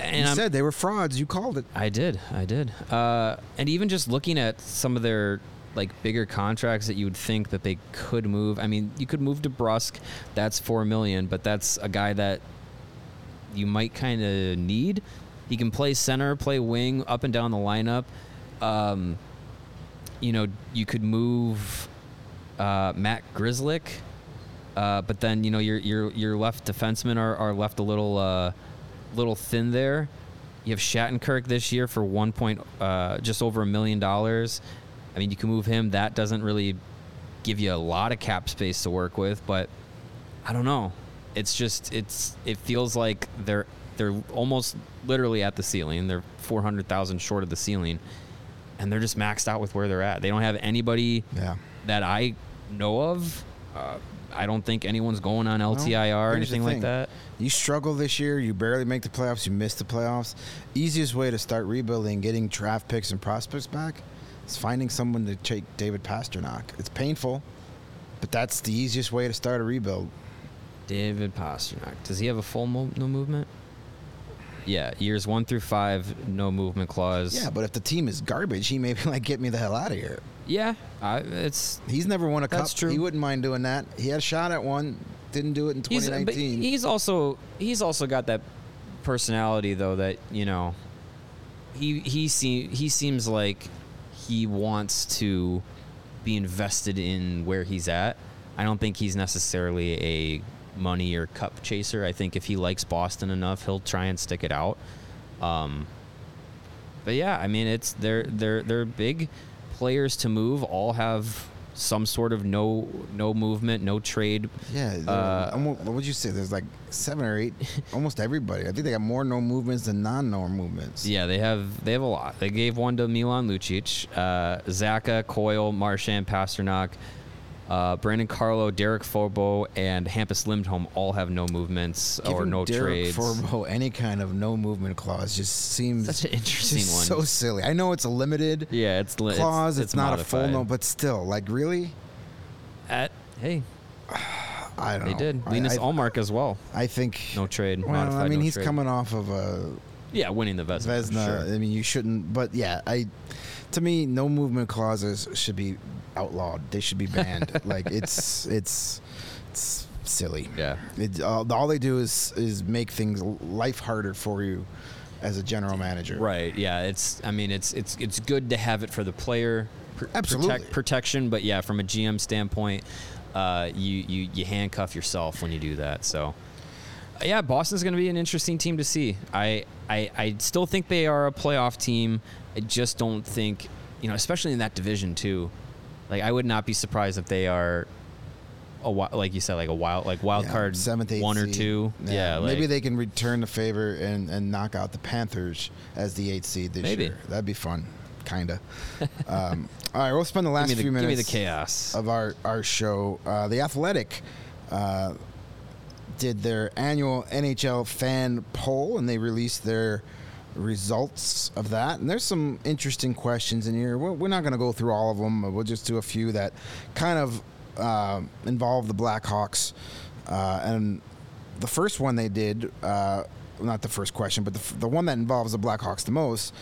and you I'm- said they were frauds. You called it. I did, I did. Uh, and even just looking at some of their like bigger contracts that you would think that they could move. I mean, you could move DeBrusk. That's four million, but that's a guy that you might kind of need. He can play center, play wing, up and down the lineup. Um, you know, you could move uh, Matt Grzelcyk, uh, but then you know your your your left defensemen are, are left a little uh, little thin there. You have Shattenkirk this year for one point, uh, just over a million dollars. I mean, you can move him. That doesn't really give you a lot of cap space to work with, but I don't know. It's just it's it feels like they're they're almost literally at the ceiling. They're four hundred thousand short of the ceiling, and they're just maxed out with where they're at. They don't have anybody Yeah. that I know of. Uh, I don't think anyone's going on LTIR or anything like that. You struggle this year. You barely make the playoffs. You miss the playoffs. Easiest way to start rebuilding, getting draft picks and prospects back, is finding someone to take David Pastrnak. It's painful, but that's the easiest way to start a rebuild. David Pastrnak. Does he have a full mo- no movement? Yeah, years one through five, no movement clause. Yeah, but if the team is garbage, he may be like, "Get me the hell out of here." yeah. I, it's He's never won a That's cup. true. He wouldn't mind doing that. He had a shot at one, didn't do it in he's 2019. he's also he's also got that personality though that you know he he se- he seems like he wants to be invested in where he's at. I don't think he's necessarily a money or cup chaser. I think if he likes Boston enough, he'll try and stick it out. Um, but yeah, I mean, it's they're they're they're big players to move. All have some sort of no no movement, no trade. Yeah. Uh, almost, what would you say? There's like seven or eight, almost everybody. I think they got more no movements than non no movements. Yeah, they have they have a lot. They gave one to Milan Lucic, uh, Zacha, Coyle, Marchand, Pastrnak, uh, Brandon Carlo, Derek Forbort, and Hampus Lindholm all have no movements or Giving no Derek trades. Forbort any kind of no movement clause just seems Such an interesting one. So silly. I know it's a limited yeah, it's li- clause. It's, It's, not a full no, but still, like really, At hey, I don't they know. did. I- Linus I, Ullmark as well. I think. No trade. Well, modified, I mean, no he's trade. coming off of a Yeah, winning the Vezina. Vezina. Sure. I mean, you shouldn't. But yeah, I. To me, no movement clauses should be outlawed. They should be banned. like it's it's it's silly. Yeah. It, all, all they do is is make things life harder for you as a general manager. Right. Yeah. It's. I mean, it's it's it's good to have it for the player pr- Absolutely. protect, protection, but yeah, from a GM standpoint, uh, you you you handcuff yourself when you do that. So. uh, Yeah, Boston's going to be an interesting team to see. I, I I still think they are a playoff team. I just don't think, you know, especially in that division too. Like I would not be surprised if they are a like you said like a wild like wild Yeah, card seventh, eighth one or two. Yeah, like, maybe they can return the favor and, and knock out the Panthers as the eighth seed this Maybe. year. That'd be fun, kinda. um, all right, we'll spend the last give the, few give minutes me the chaos. of our our show. Uh, the Athletic uh, did their annual NHL fan poll, and they released their results of that. And there's some interesting questions in here. We're, we're not going to go through all of them. We'll just do a few that kind of uh, involve the Blackhawks. Uh, and the first one they did, uh, not the first question, but the, the one that involves the Blackhawks the most.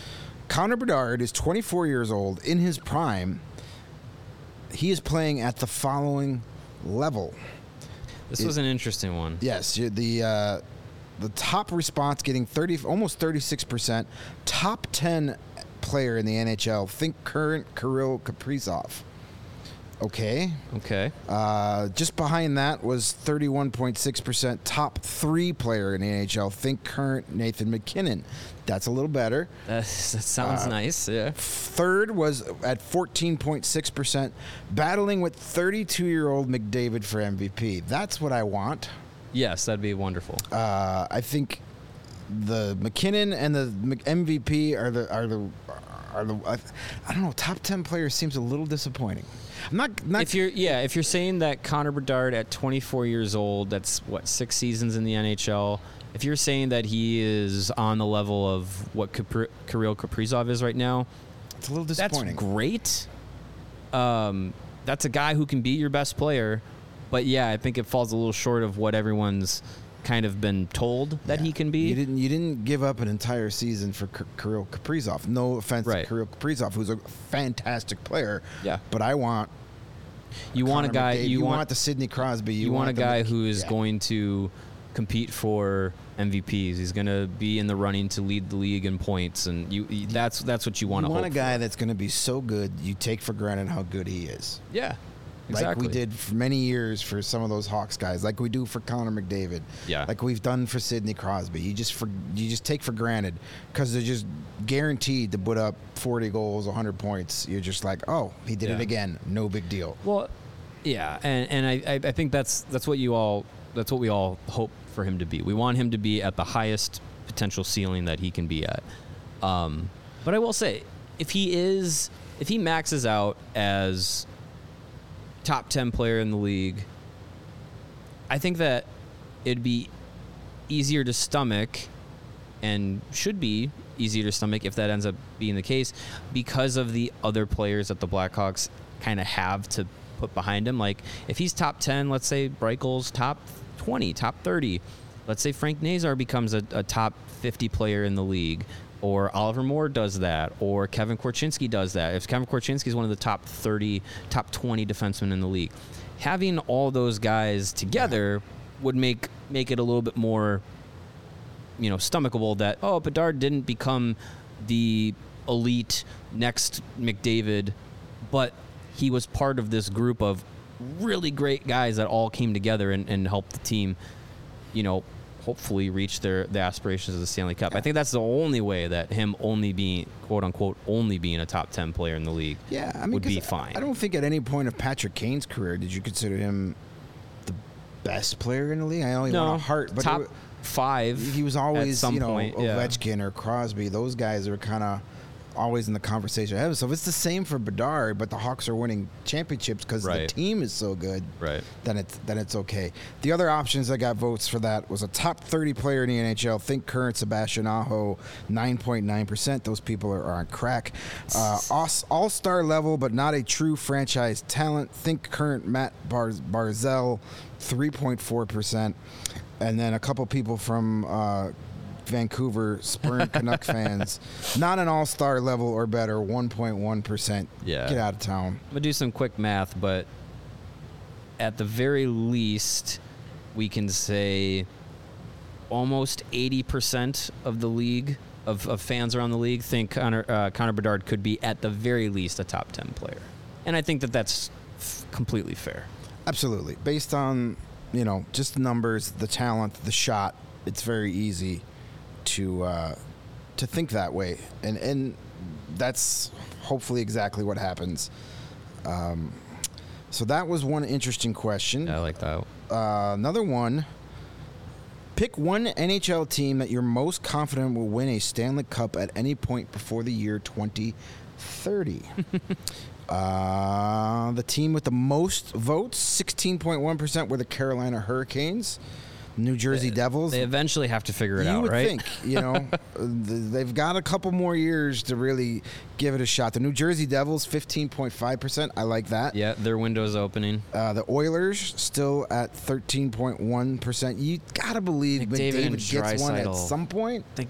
Connor Bedard is 24 years old in his prime. He is playing at the following level. This it- was an interesting one. Yes, the uh, the top response getting 30 almost 36%. Top 10 player in the NHL. Think current Kirill Kaprizov. Okay. Okay. Uh, just behind that was 31.6% top 3 player in the NHL. Think current Nathan MacKinnon. That's a little better. That, that sounds Uh, nice. Yeah. Third was at 14.6%, battling with 32 year old McDavid for MVP. That's what I want. Yes, that'd be wonderful. Uh, I think the MacKinnon and the MVP are the are the are the I, don't know. Top ten players seems a little disappointing. I'm not not if you're yeah, if you're saying that Connor Bedard at 24 years old, that's what six seasons in the NHL. If you're saying that he is on the level of what Kapri- Kirill Kaprizov is right now, it's a little disappointing. that's great. Um, that's a guy who can be your best player, but yeah, I think it falls a little short of what everyone's kind of been told that Yeah. he can be. You didn't you didn't give up an entire season for K- Kirill Kaprizov. No offense Right. to Kirill Kaprizov, who's a fantastic player. Yeah. But I want You want a guy. McDavid. You, want, want the Sidney Crosby. You, you want a guy Mc- who is yeah. going to compete for MVPs. He's going to be in the running to lead the league in points, and you. you- That's that's what you want You to want a guy for. that's going to be so good you take for granted how good he is. Yeah, exactly. Like we did for many years for some of those Hawks guys, like we do for Connor McDavid. Yeah. Like we've done for Sidney Crosby. You just for you just take for granted because they're just guaranteed to put up 40 goals, 100 points. You're just like, oh, he did it again. No big deal. Well, yeah, and and I, I I think that's that's what you all that's what we all hope for him to be. We want him to be at the highest potential ceiling that he can be at. Um, but I will say, if he is, if he maxes out as top ten player in the league, I think that it'd be easier to stomach and should be easier to stomach if that ends up being the case because of the other players that the Blackhawks kind of have to put behind him. Like if he's top 10, let's say Reichel's top 20, top 30. Let's say Frank Nazar becomes a, a top 50 player in the league, or Oliver Moore does that, or Kevin Korchinski does that. If Kevin Korchinski is one of the top 30, top 20 defensemen in the league, having all those guys together would make make it a little bit more you know stomachable that oh Bedard didn't become the elite next McDavid, but he was part of this group of really great guys that all came together and, and helped the team, you know, hopefully reach their the aspirations of the Stanley Cup. I think that's the only way that him only being quote unquote only being a top ten player in the league Yeah, I mean, would be fine. I don't think at any point of Patrick Kane's career did you consider him the best player in the league. I only no want a heart, but top it five. he was always some you know point, yeah. Ovechkin or Crosby. Those guys are kind of always in the conversation. So if it's the same for Bedard, but the Hawks are winning championships because Right. the team is so good. Right. Then it's then it's okay. The other options that got votes for that was a top 30 player in the NHL. Think current Sebastian Aho, 9.9 percent. Those people are, are on crack. Uh, All star level, but not a true franchise talent. Think current Matt Bar- Barzal, 3.4 percent. And then a couple people from uh, Vancouver, Spurn Canuck fans, not an all star level or better, 1.1 percent. Yeah. Get out of town. I'm gonna do some quick math, but at the very least, we can say almost 80% of the league of, of fans around the league think Connor, uh, Connor Bedard could be at the very least a top 10 player, and I think that that's f- completely fair. Absolutely. Based on, you know, just the numbers, the talent, the shot, it's very easy to uh, to think that way. And and that's hopefully exactly what happens. Um, so that was one interesting question. I like that. Uh, another one. Pick one NHL team that you're most confident will win a Stanley Cup at any point before the year 2030. uh, the team with the most votes, 16.1%, were the Carolina Hurricanes. New Jersey Devils. They eventually have to figure it you out, would right? think, you know, they've got a couple more years to really give it a shot. The New Jersey Devils, 15.5%. I like that. Yeah, their window's opening. Uh, the Oilers still at 13.1%. You got to believe McDavid McDavid, and gets one at some point. They-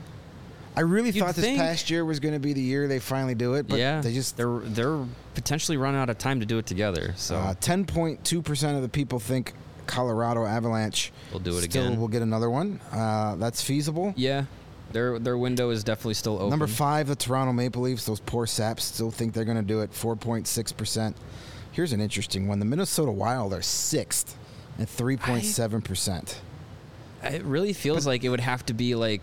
I really You'd thought this think. past year was going to be the year they finally do it, but yeah, they just they're they're potentially running out of time to do it together. So uh, 10.2% of the people think Colorado Avalanche We'll do it still again. will get another one. Uh, that's feasible. yeah, their their window is definitely still open. Number five, the Toronto Maple Leafs. Those poor saps still think they're going to do it. 4.6%. Here's an interesting one. The Minnesota Wild are sixth at 3.7%. It really feels like it would have to be like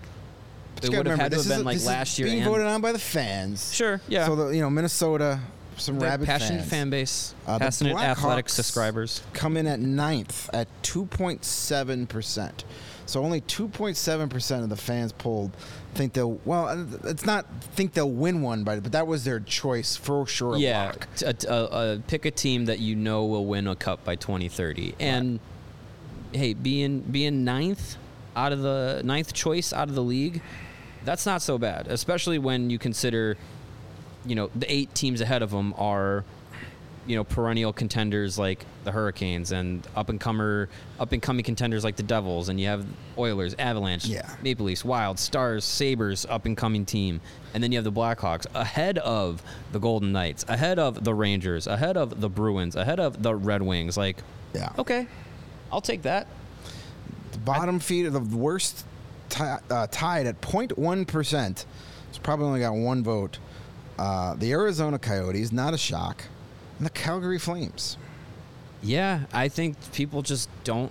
it would have had to have been a- like last year. Being and voted on by the fans. Sure, yeah. So the you know Minnesota, some rabid passionate fans. fan base, Uh, the passionate athletic Blackhawks subscribers. come in at ninth at 2.7 percent. So only 2.7 percent of the fans polled think they'll. Well, uh, it's not think they'll win one, but but that was their choice for sure. Yeah, lock. t- a- a- a- pick a team that you know will win a cup by 2030, and hey, being being ninth out of the ninth choice out of the league, that's not so bad, especially when you consider, you know, the eight teams ahead of them are, you know, perennial contenders like the Hurricanes and up and comer up and coming contenders like the Devils, and you have Oilers, Avalanche, Yeah. Maple Leafs, Wild, Stars, Sabres, up and coming team. And then you have the Blackhawks ahead of the Golden Knights, ahead of the Rangers, ahead of the Bruins, ahead of the Red Wings. Like, Yeah. okay, I'll take that. The bottom feed of the worst ti uh, tied at 0.1 percent. It's probably only got one vote. Uh, the Arizona Coyotes, not a shock, and the Calgary Flames. Yeah, I think people just don't.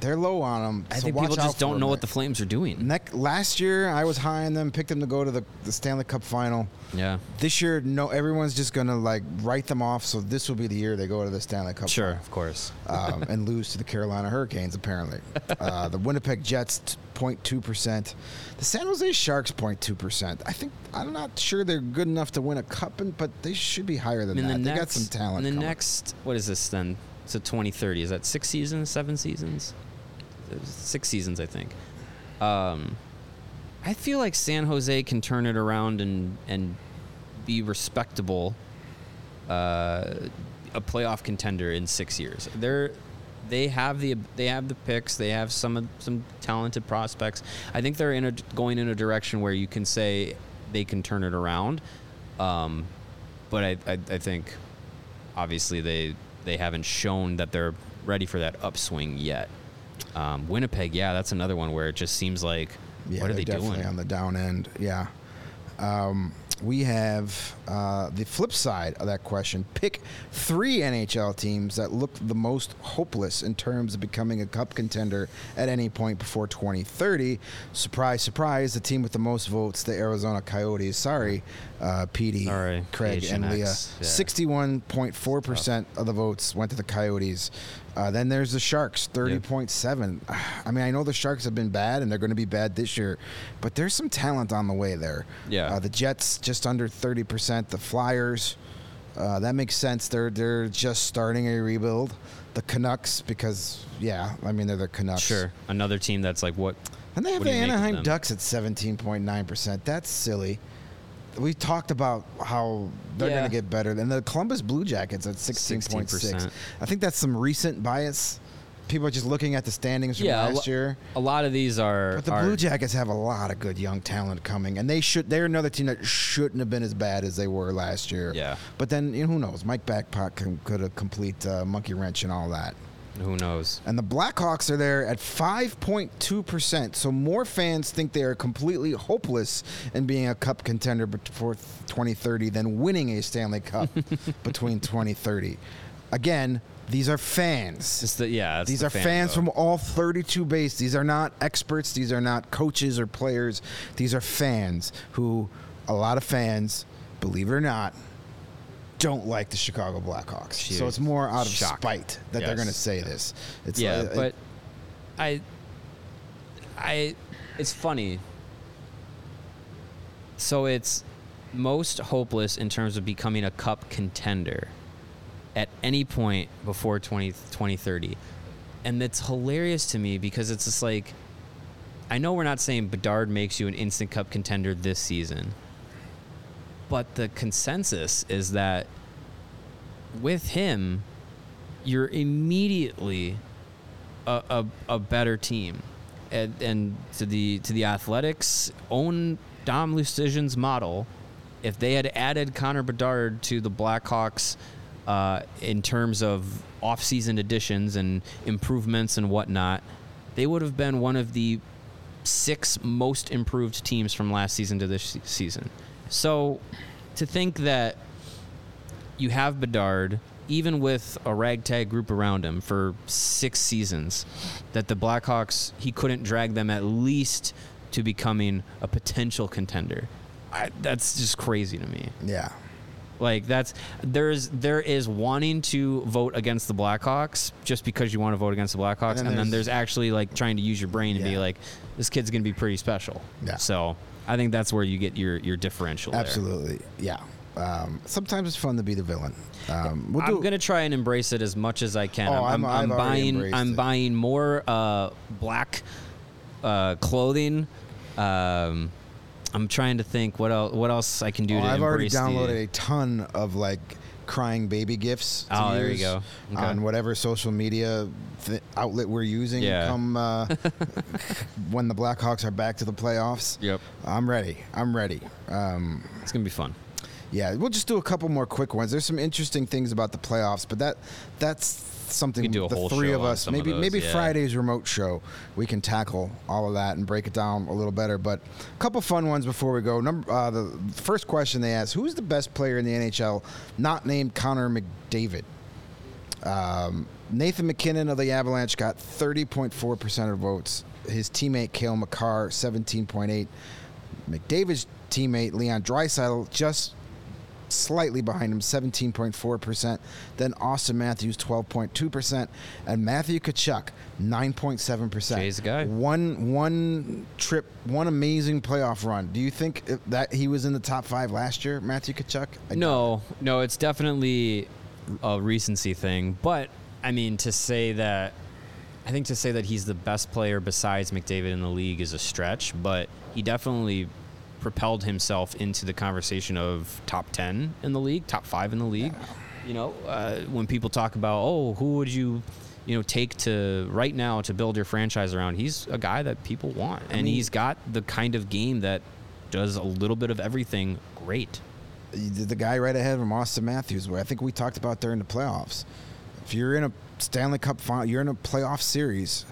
They're low on them. I so think people just don't know what the Flames are doing. Neck, last year, I was high on them, picked them to go to the, the Stanley Cup final. Yeah, This year, no, everyone's just gonna like write them off. So this will be the year they go to the Stanley Cup sure, of course. um, and lose to the Carolina Hurricanes. Apparently, uh, the Winnipeg Jets 0.2 percent, the San Jose Sharks 0.2 percent. I think I'm not sure they're good enough to win a cup, but they should be higher than in that. the they next, got some talent. In the coming. next, what is this then? A 2030. Is that six seasons, seven seasons? Six seasons, I think. Um, I feel like San Jose can turn it around and and be respectable, uh, a playoff contender in six years. They're they have the they have the picks. They have some some talented prospects. I think they're in a going in a direction where you can say they can turn it around. Um, but I, I I think obviously they they haven't shown that they're ready for that upswing yet. Um, Winnipeg, yeah, that's another one where it just seems like Yeah, what are they're definitely doing? on the down end. Yeah. Um, we have uh, the flip side of that question. Pick three NHL teams that look the most hopeless in terms of becoming a cup contender at any point before 2030. Surprise, surprise, the team with the most votes, the Arizona Coyotes. Sorry, uh, PD, Sorry, Craig, and Leah. PHNX, yeah. 61.4% of the votes went to the Coyotes. Uh, then there's the Sharks, 30.7. I mean, I know the Sharks have been bad and they're going to be bad this year, but there's some talent on the way there. Yeah. Uh, the Jets just under 30%. The Flyers, uh, that makes sense. They're they're just starting a rebuild. The Canucks, because yeah, I mean they're the Canucks. Sure. Another team that's like what? And they have the do you make of Anaheim? Ducks at 17.9%. That's silly. We talked about how they're Yeah. going to get better. And the Columbus Blue Jackets at 16.6. 16%. I think that's some recent bias. People are just looking at the standings from Yeah, a last lo- year. A lot of these are. But the are- Blue Jackets have a lot of good young talent coming, and they should. They're another team that shouldn't have been as bad as they were last year. Yeah. But then you know, who knows? Mike Babcock can, could have complete uh, monkey wrench and all that. Who knows? And the Blackhawks are there at 5.2%. So more fans think they are completely hopeless in being a cup contender before 2030 than winning a Stanley Cup between 2030. Again, these are fans. It's the yeah. it's These the are fan fans vote. from all 32 bases. These are not experts. These are not coaches or players. These are fans who, a lot of fans, believe it or not, don't like the Chicago Blackhawks. So it's more out of Shock. spite that they're going to say this. It's yeah, uh, but I, I, it's funny. So it's most hopeless in terms of becoming a cup contender at any point before 20, 2030. And it's hilarious to me because it's just like, I know we're not saying Bedard makes you an instant cup contender this season, but the consensus is that with him, you're immediately a, a, a better team. And, and to the to the Athletics own Dom Luszczyszyn's model, if they had added Connor Bedard to the Blackhawks uh, in terms of off-season additions and improvements and whatnot, they would have been one of the six most improved teams from last season to this season. So to think that you have Bedard, even with a ragtag group around him for six seasons, that the Blackhawks he couldn't drag them at least to becoming a potential contender. I, that's just crazy to me. yeah. Like that's there's there is wanting to vote against the Blackhawks just because you want to vote against the Blackhawks, And and, then there's- there's actually like trying to use your brain and be like, this kid's gonna be pretty special. Yeah. So I think that's where you get your your differential. there. Absolutely. Yeah. Um, sometimes it's fun to be the villain. Um, we'll I'm gonna try and embrace it as much as I can. Oh, I'm, I'm- I'm, I've already buying. embraced I'm it. buying more uh, black uh, clothing. Um, I'm trying to think what else. What else I can do Oh, to I've already embrace the- downloaded a ton of like crying baby gifts. Oh, there you go. Okay. On whatever social media th- outlet we're using. Yeah. Come uh, when the Blackhawks are back to the playoffs. Yep. I'm ready. I'm ready. Um, It's gonna be fun. yeah, we'll just do a couple more quick ones. There's some interesting things about the playoffs, but that that's something We do a the whole three show of on us some of maybe those, maybe yeah. Friday's remote show we can tackle all of that and break it down a little better. But a couple fun ones before we go. Number uh, the first question they asked: Who's the best player in the NHL not named Connor McDavid? Um, Nathan MacKinnon of the Avalanche got 30.4% of votes. His teammate Cale Makar 17.8. McDavid's teammate Leon Draisaitl just slightly behind him 17.4%. Then Auston Matthews 12.2% and Matthew Tkachuk 9.7%. Jay's guy. One one trip, one amazing playoff run. Do you think that he was in the top 5 last year, Matthew Tkachuk? I No, no, it's definitely a recency thing. But I mean, to say that, I think to say that he's the best player besides McDavid in the league is a stretch. But he definitely propelled himself into the conversation of top ten in the league, top five in the league. You know, uh, when people talk about, oh, who would you? You know, take to right now to build your franchise around. He's a guy that people want, and mean- he's got the kind of game that does a little bit of everything great. the the guy right ahead of him, Auston Matthews, where I think we talked about during the playoffs. If you're in a Stanley Cup final, you're in a playoff series,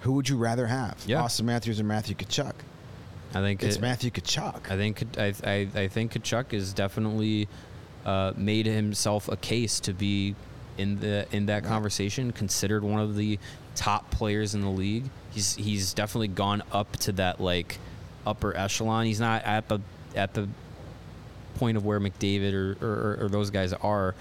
who would you rather have? Yeah. Auston Matthews or Matthew Tkachuk? I think It's it- Matthew Tkachuk. I think I, I, I think Tkachuk has definitely uh, made himself a case to be in the in that conversation, considered one of the top players in the league. He's he's definitely gone up to that like upper echelon. He's not at the at the point of where McDavid or, or, or those guys are.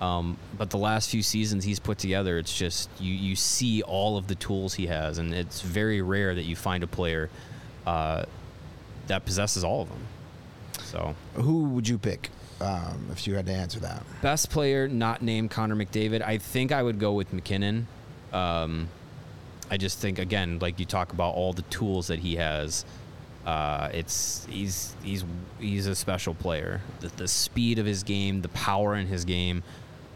Um, but the last few seasons he's put together, it's just you, you see all of the tools he has, and it's very rare that you find a player uh, that possesses all of them. So, Who would you pick um, if you had to answer that? best player not named Connor McDavid, I think I would go with MacKinnon. Um, I just think again, like you talk about all the tools that he has. Uh, it's he's he's he's a special player. The, the speed of his game, the power in his game.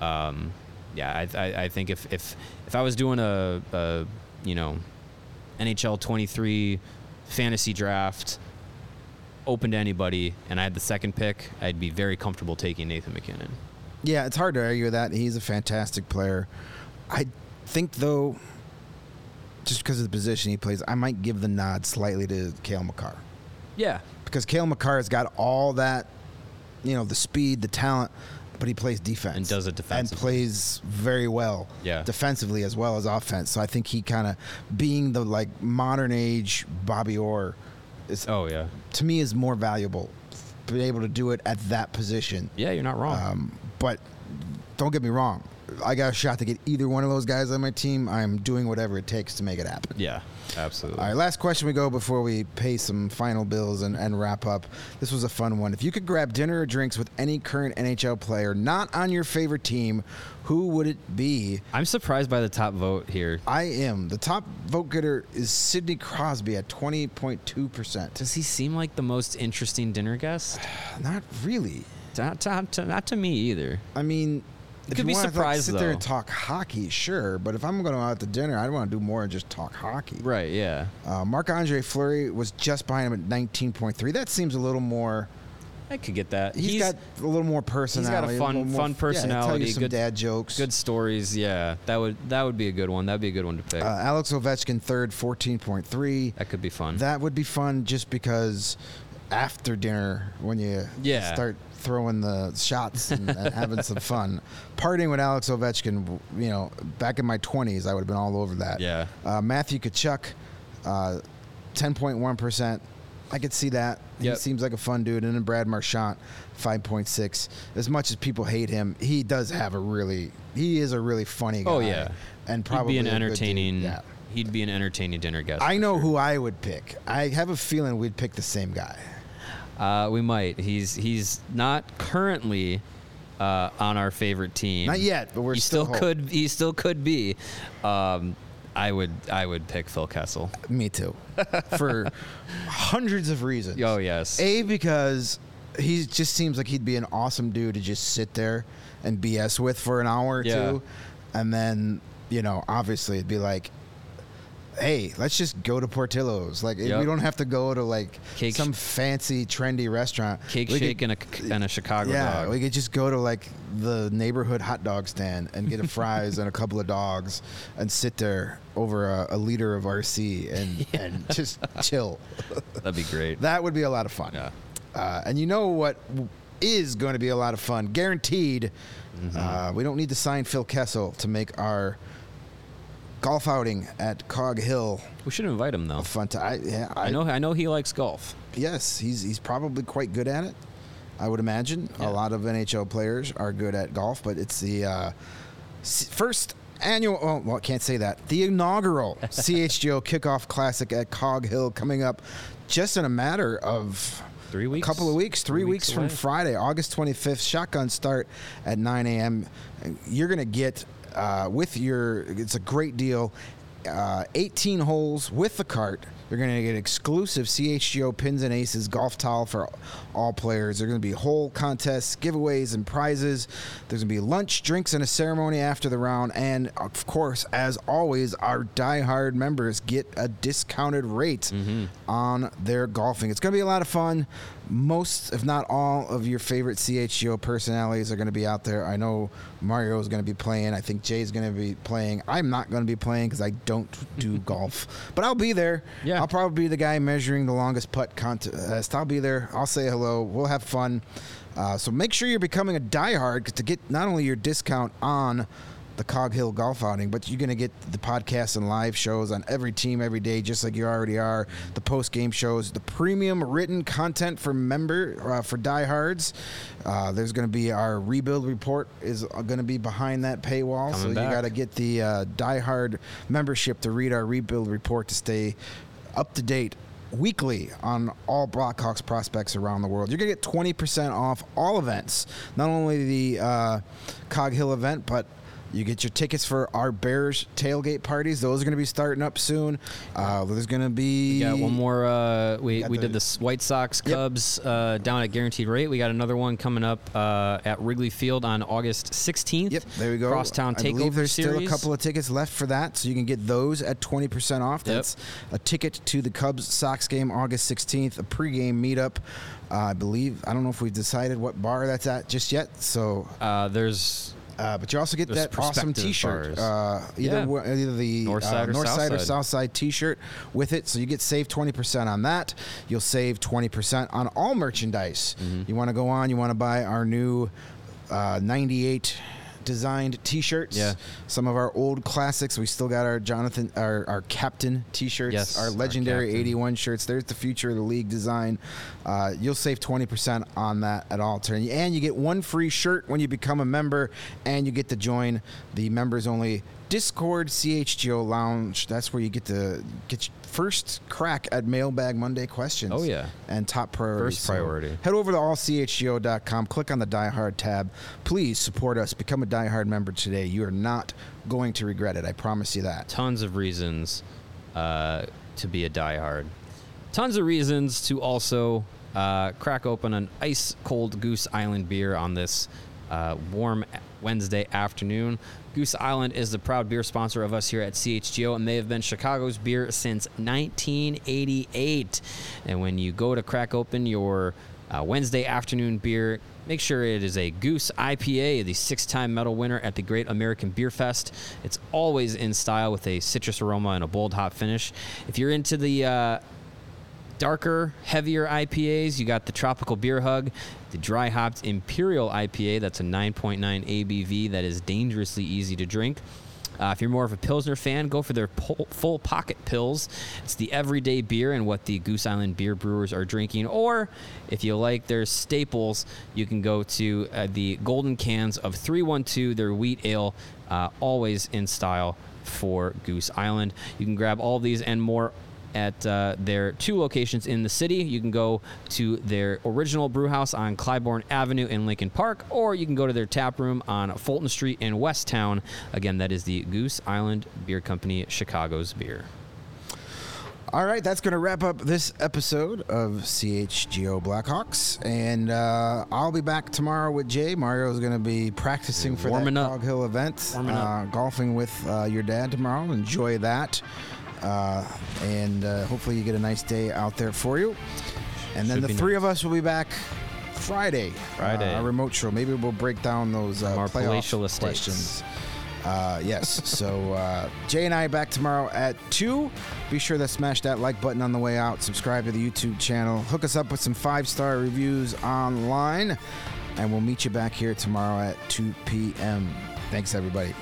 Um, yeah, I, I, I think if, if if I was doing a, a you know NHL 23 fantasy draft open to anybody and I had the second pick, I'd be very comfortable taking Nathan MacKinnon. Yeah, it's hard to argue with that. He's a fantastic player. I think though, just because of the position he plays, I might give the nod slightly to Cale Makar Yeah, because Cale Makar has got all that, you know, the speed, the talent, but he plays defense And does it defense. and plays very well, Yeah. defensively as well as offense. So I think he kind of being the like modern age Bobby Orr is Oh yeah. to me is more valuable. Being able to do it at that position. Yeah, you're not wrong. Um, but don't get me wrong. I got a shot to get either one of those guys on my team. I'm doing whatever it takes to make it happen. yeah, absolutely. All right, last question we go before we pay some final bills and, and wrap up. This was a fun one. If you could grab dinner or drinks with any current NHL player not on your favorite team, who would it be? I'm surprised by the top vote here. I am. The top vote getter is Sidney Crosby at 20.2%. Does he seem like the most interesting dinner guest? Not really. Not to, to- not to me either. I mean, if could be like, surprised, sit there and talk hockey, sure. But if I'm going out to dinner, I want to do more than just talk hockey. Right. Yeah. Uh, Marc Andre Fleury was just behind him at 19.3. That seems a little more. I could get that. he's got a little more personality. He's got a fun- little more- fun yeah, tell you personality, some good- dad jokes. good stories. Yeah, that would that would be a good one. That'd be a good one to pick. Uh, Alex Ovechkin third, 14.3. that could be fun. That would be fun just because after dinner when you Yeah. start throwing the shots and, and having some fun. Partying with Alex Ovechkin, you know, back in my 20s, I would have been all over that. Yeah. Uh, Matthew Tkachuk, uh, 10.1%. I could see that. Yep. He seems like a fun dude. And then Brad Marchand, 5.6. As much as people hate him, he does have a really, he is a really funny guy. oh yeah. And probably he'd be an entertaining. Yeah. He'd be an entertaining dinner guest. I know sure. who I would pick. I have a feeling we'd pick the same guy. Uh, we might. He's he's not currently uh, on our favorite team. Not yet, but we're he still still could. He still could be. Um, I would. I would pick Phil Kessel. Me too. For hundreds of reasons. Oh yes. A because he just seems like he'd be an awesome dude to just sit there and BS with for an hour or Yeah. two, and then you know obviously it'd be like. Hey, let's just go to Portillo's. Like Yep. we don't have to go to like Cake some sh- fancy, trendy restaurant. Cake We shake could- and a and a Chicago yeah, dog. we could just go to like the neighborhood hot dog stand and get a fries and a couple of dogs and sit there over a, a liter of RC and, and just chill. That'd be great. That would be a lot of fun. Yeah. Uh, and you know what is going to be a lot of fun? Guaranteed. Mm-hmm. Uh, we don't need to sign Phil Kessel to make our golf outing at Cog Hill we should invite him though. a fun time. Yeah, I know. I know he likes golf. Yes, he's he's probably quite good at it. I would imagine Yeah. a lot of NHL players are good at golf, but it's the uh, first annual. Oh, well, I can't say that. The inaugural CHGO Kickoff Classic at Cog Hill coming up, just in a matter of Three weeks. a couple of weeks, three, Three weeks, weeks from. Friday, August 25th. Shotgun start at 9 a.m. You're going to get uh, with your, it's a great deal, uh, 18 holes with the cart. You're going to get exclusive CHGO pins and aces golf towel for all players. There's going to be whole contests, giveaways, and prizes. There's going to be lunch, drinks, and a ceremony after the round. And of course, as always, our diehard members get a discounted rate mm-hmm. on their golfing. It's going to be a lot of fun. Most, if not all, of your favorite CHGO personalities are going to be out there. I know Mario is going to be playing. I think Jay's going to be playing. I'm not going to be playing because I don't do golf. But I'll be there. Yeah. I'll probably be the guy measuring the longest putt contest. I'll be there. I'll say hello. We'll have fun. Uh, so make sure you're becoming a diehard to get not only your discount on the Cog Hill golf outing, but you're going to get the podcasts and live shows on every team every day, just like you already are. The post game shows, the premium written content for member uh, for diehards. Uh, there's going to be our rebuild report is going to be behind that paywall, Coming so back. you got to get the uh, diehard membership to read our rebuild report to stay up to date weekly on all Blackhawks prospects around the world. You're going to get 20% off all events, not only the uh, Cog Hill event, but you get your tickets for our Bears tailgate parties. Those are going to be starting up soon. Uh, there's going to be got one more. Uh, we we the- did the White Sox Yep. Cubs uh, down at guaranteed rate. We got another one coming up uh, at Wrigley Field on August 16th. Yep, there we go. Crosstown I believe Takeover there's Series. still a couple of tickets left for that, so you can get those at 20% off. Yep. That's a ticket to the Cubs Sox game August 16th, a pregame meetup. Uh, I believe I don't know if we've decided what bar that's at just yet. So, Uh, there's uh, but you also get There's that awesome T-shirt. Uh, either Yeah. one- either the North uh, side or north south side or south side T-shirt with it, so you get save 20% on that. You'll save 20% on all merchandise. Mm-hmm. You want to go on. You want to buy our new uh, 98 designed T-shirts. Yeah. Some of our old classics. We still got our Jonathan, our, our captain T-shirts. Yes, our our legendary captain. 81 shirts. There's the future of the league design. Uh, you'll save 20% on that at all turn. And you get one free shirt when you become a member, and you get to join the members only Discord CHGO Lounge. That's where you get to get your first crack at Mailbag Monday questions. Oh, yeah. And top priority. First priority. head over to allchgo.com, click on the Die Hard tab. Please support us. Become a Die Hard member today. You are not going to regret it. I promise you that. tons of reasons uh, to be a diehard. Tons of reasons to also uh, crack open an ice cold Goose Island beer on this uh, warm Wednesday afternoon. Goose Island is the proud beer sponsor of us here at CHGO, and they have been Chicago's beer since 1988. And when you go to crack open your uh, Wednesday afternoon beer. Make sure it is a Goose IPA, the six time medal winner at the Great American Beer Fest. It's always in style with a citrus aroma and a bold hop finish. If you're into the uh, darker, heavier IPAs, you got the Tropical Beer Hug, the dry hopped Imperial IPA, that's a 9.9 ABV that is dangerously easy to drink. Uh, if you're more of a Pilsner fan, go for their full pocket pills. It's the everyday beer and what the Goose Island beer brewers are drinking. Or if you like their staples, you can go to uh, the golden cans of 312, their wheat ale, uh, always in style for Goose Island. You can grab all these and more at uh, their two locations in the city. You can go to their original brew house on Clybourn Avenue in Lincoln Park, or you can go to their tap room on Fulton Street in West Town. Again, that is the Goose Island Beer Company, Chicago's beer. All right, that's going to wrap up this episode of CHGO Blackhawks, and uh, I'll be back tomorrow with Jay. Mario is going to be practicing for up. Cog Hill event, uh, golfing with uh, your dad tomorrow. Enjoy that, and uh, hopefully you get a nice day out there for you. And then Should the three nice. of us will be back Friday. Friday. uh, our remote show. Maybe we'll break down those uh, playoff palatial questions. Uh, yes. so uh, Jay and I back tomorrow at two. Be sure to smash that like button on the way out. Subscribe to the YouTube channel. Hook us up with some five star reviews online, and we'll meet you back here tomorrow at 2 p.m. Thanks, everybody.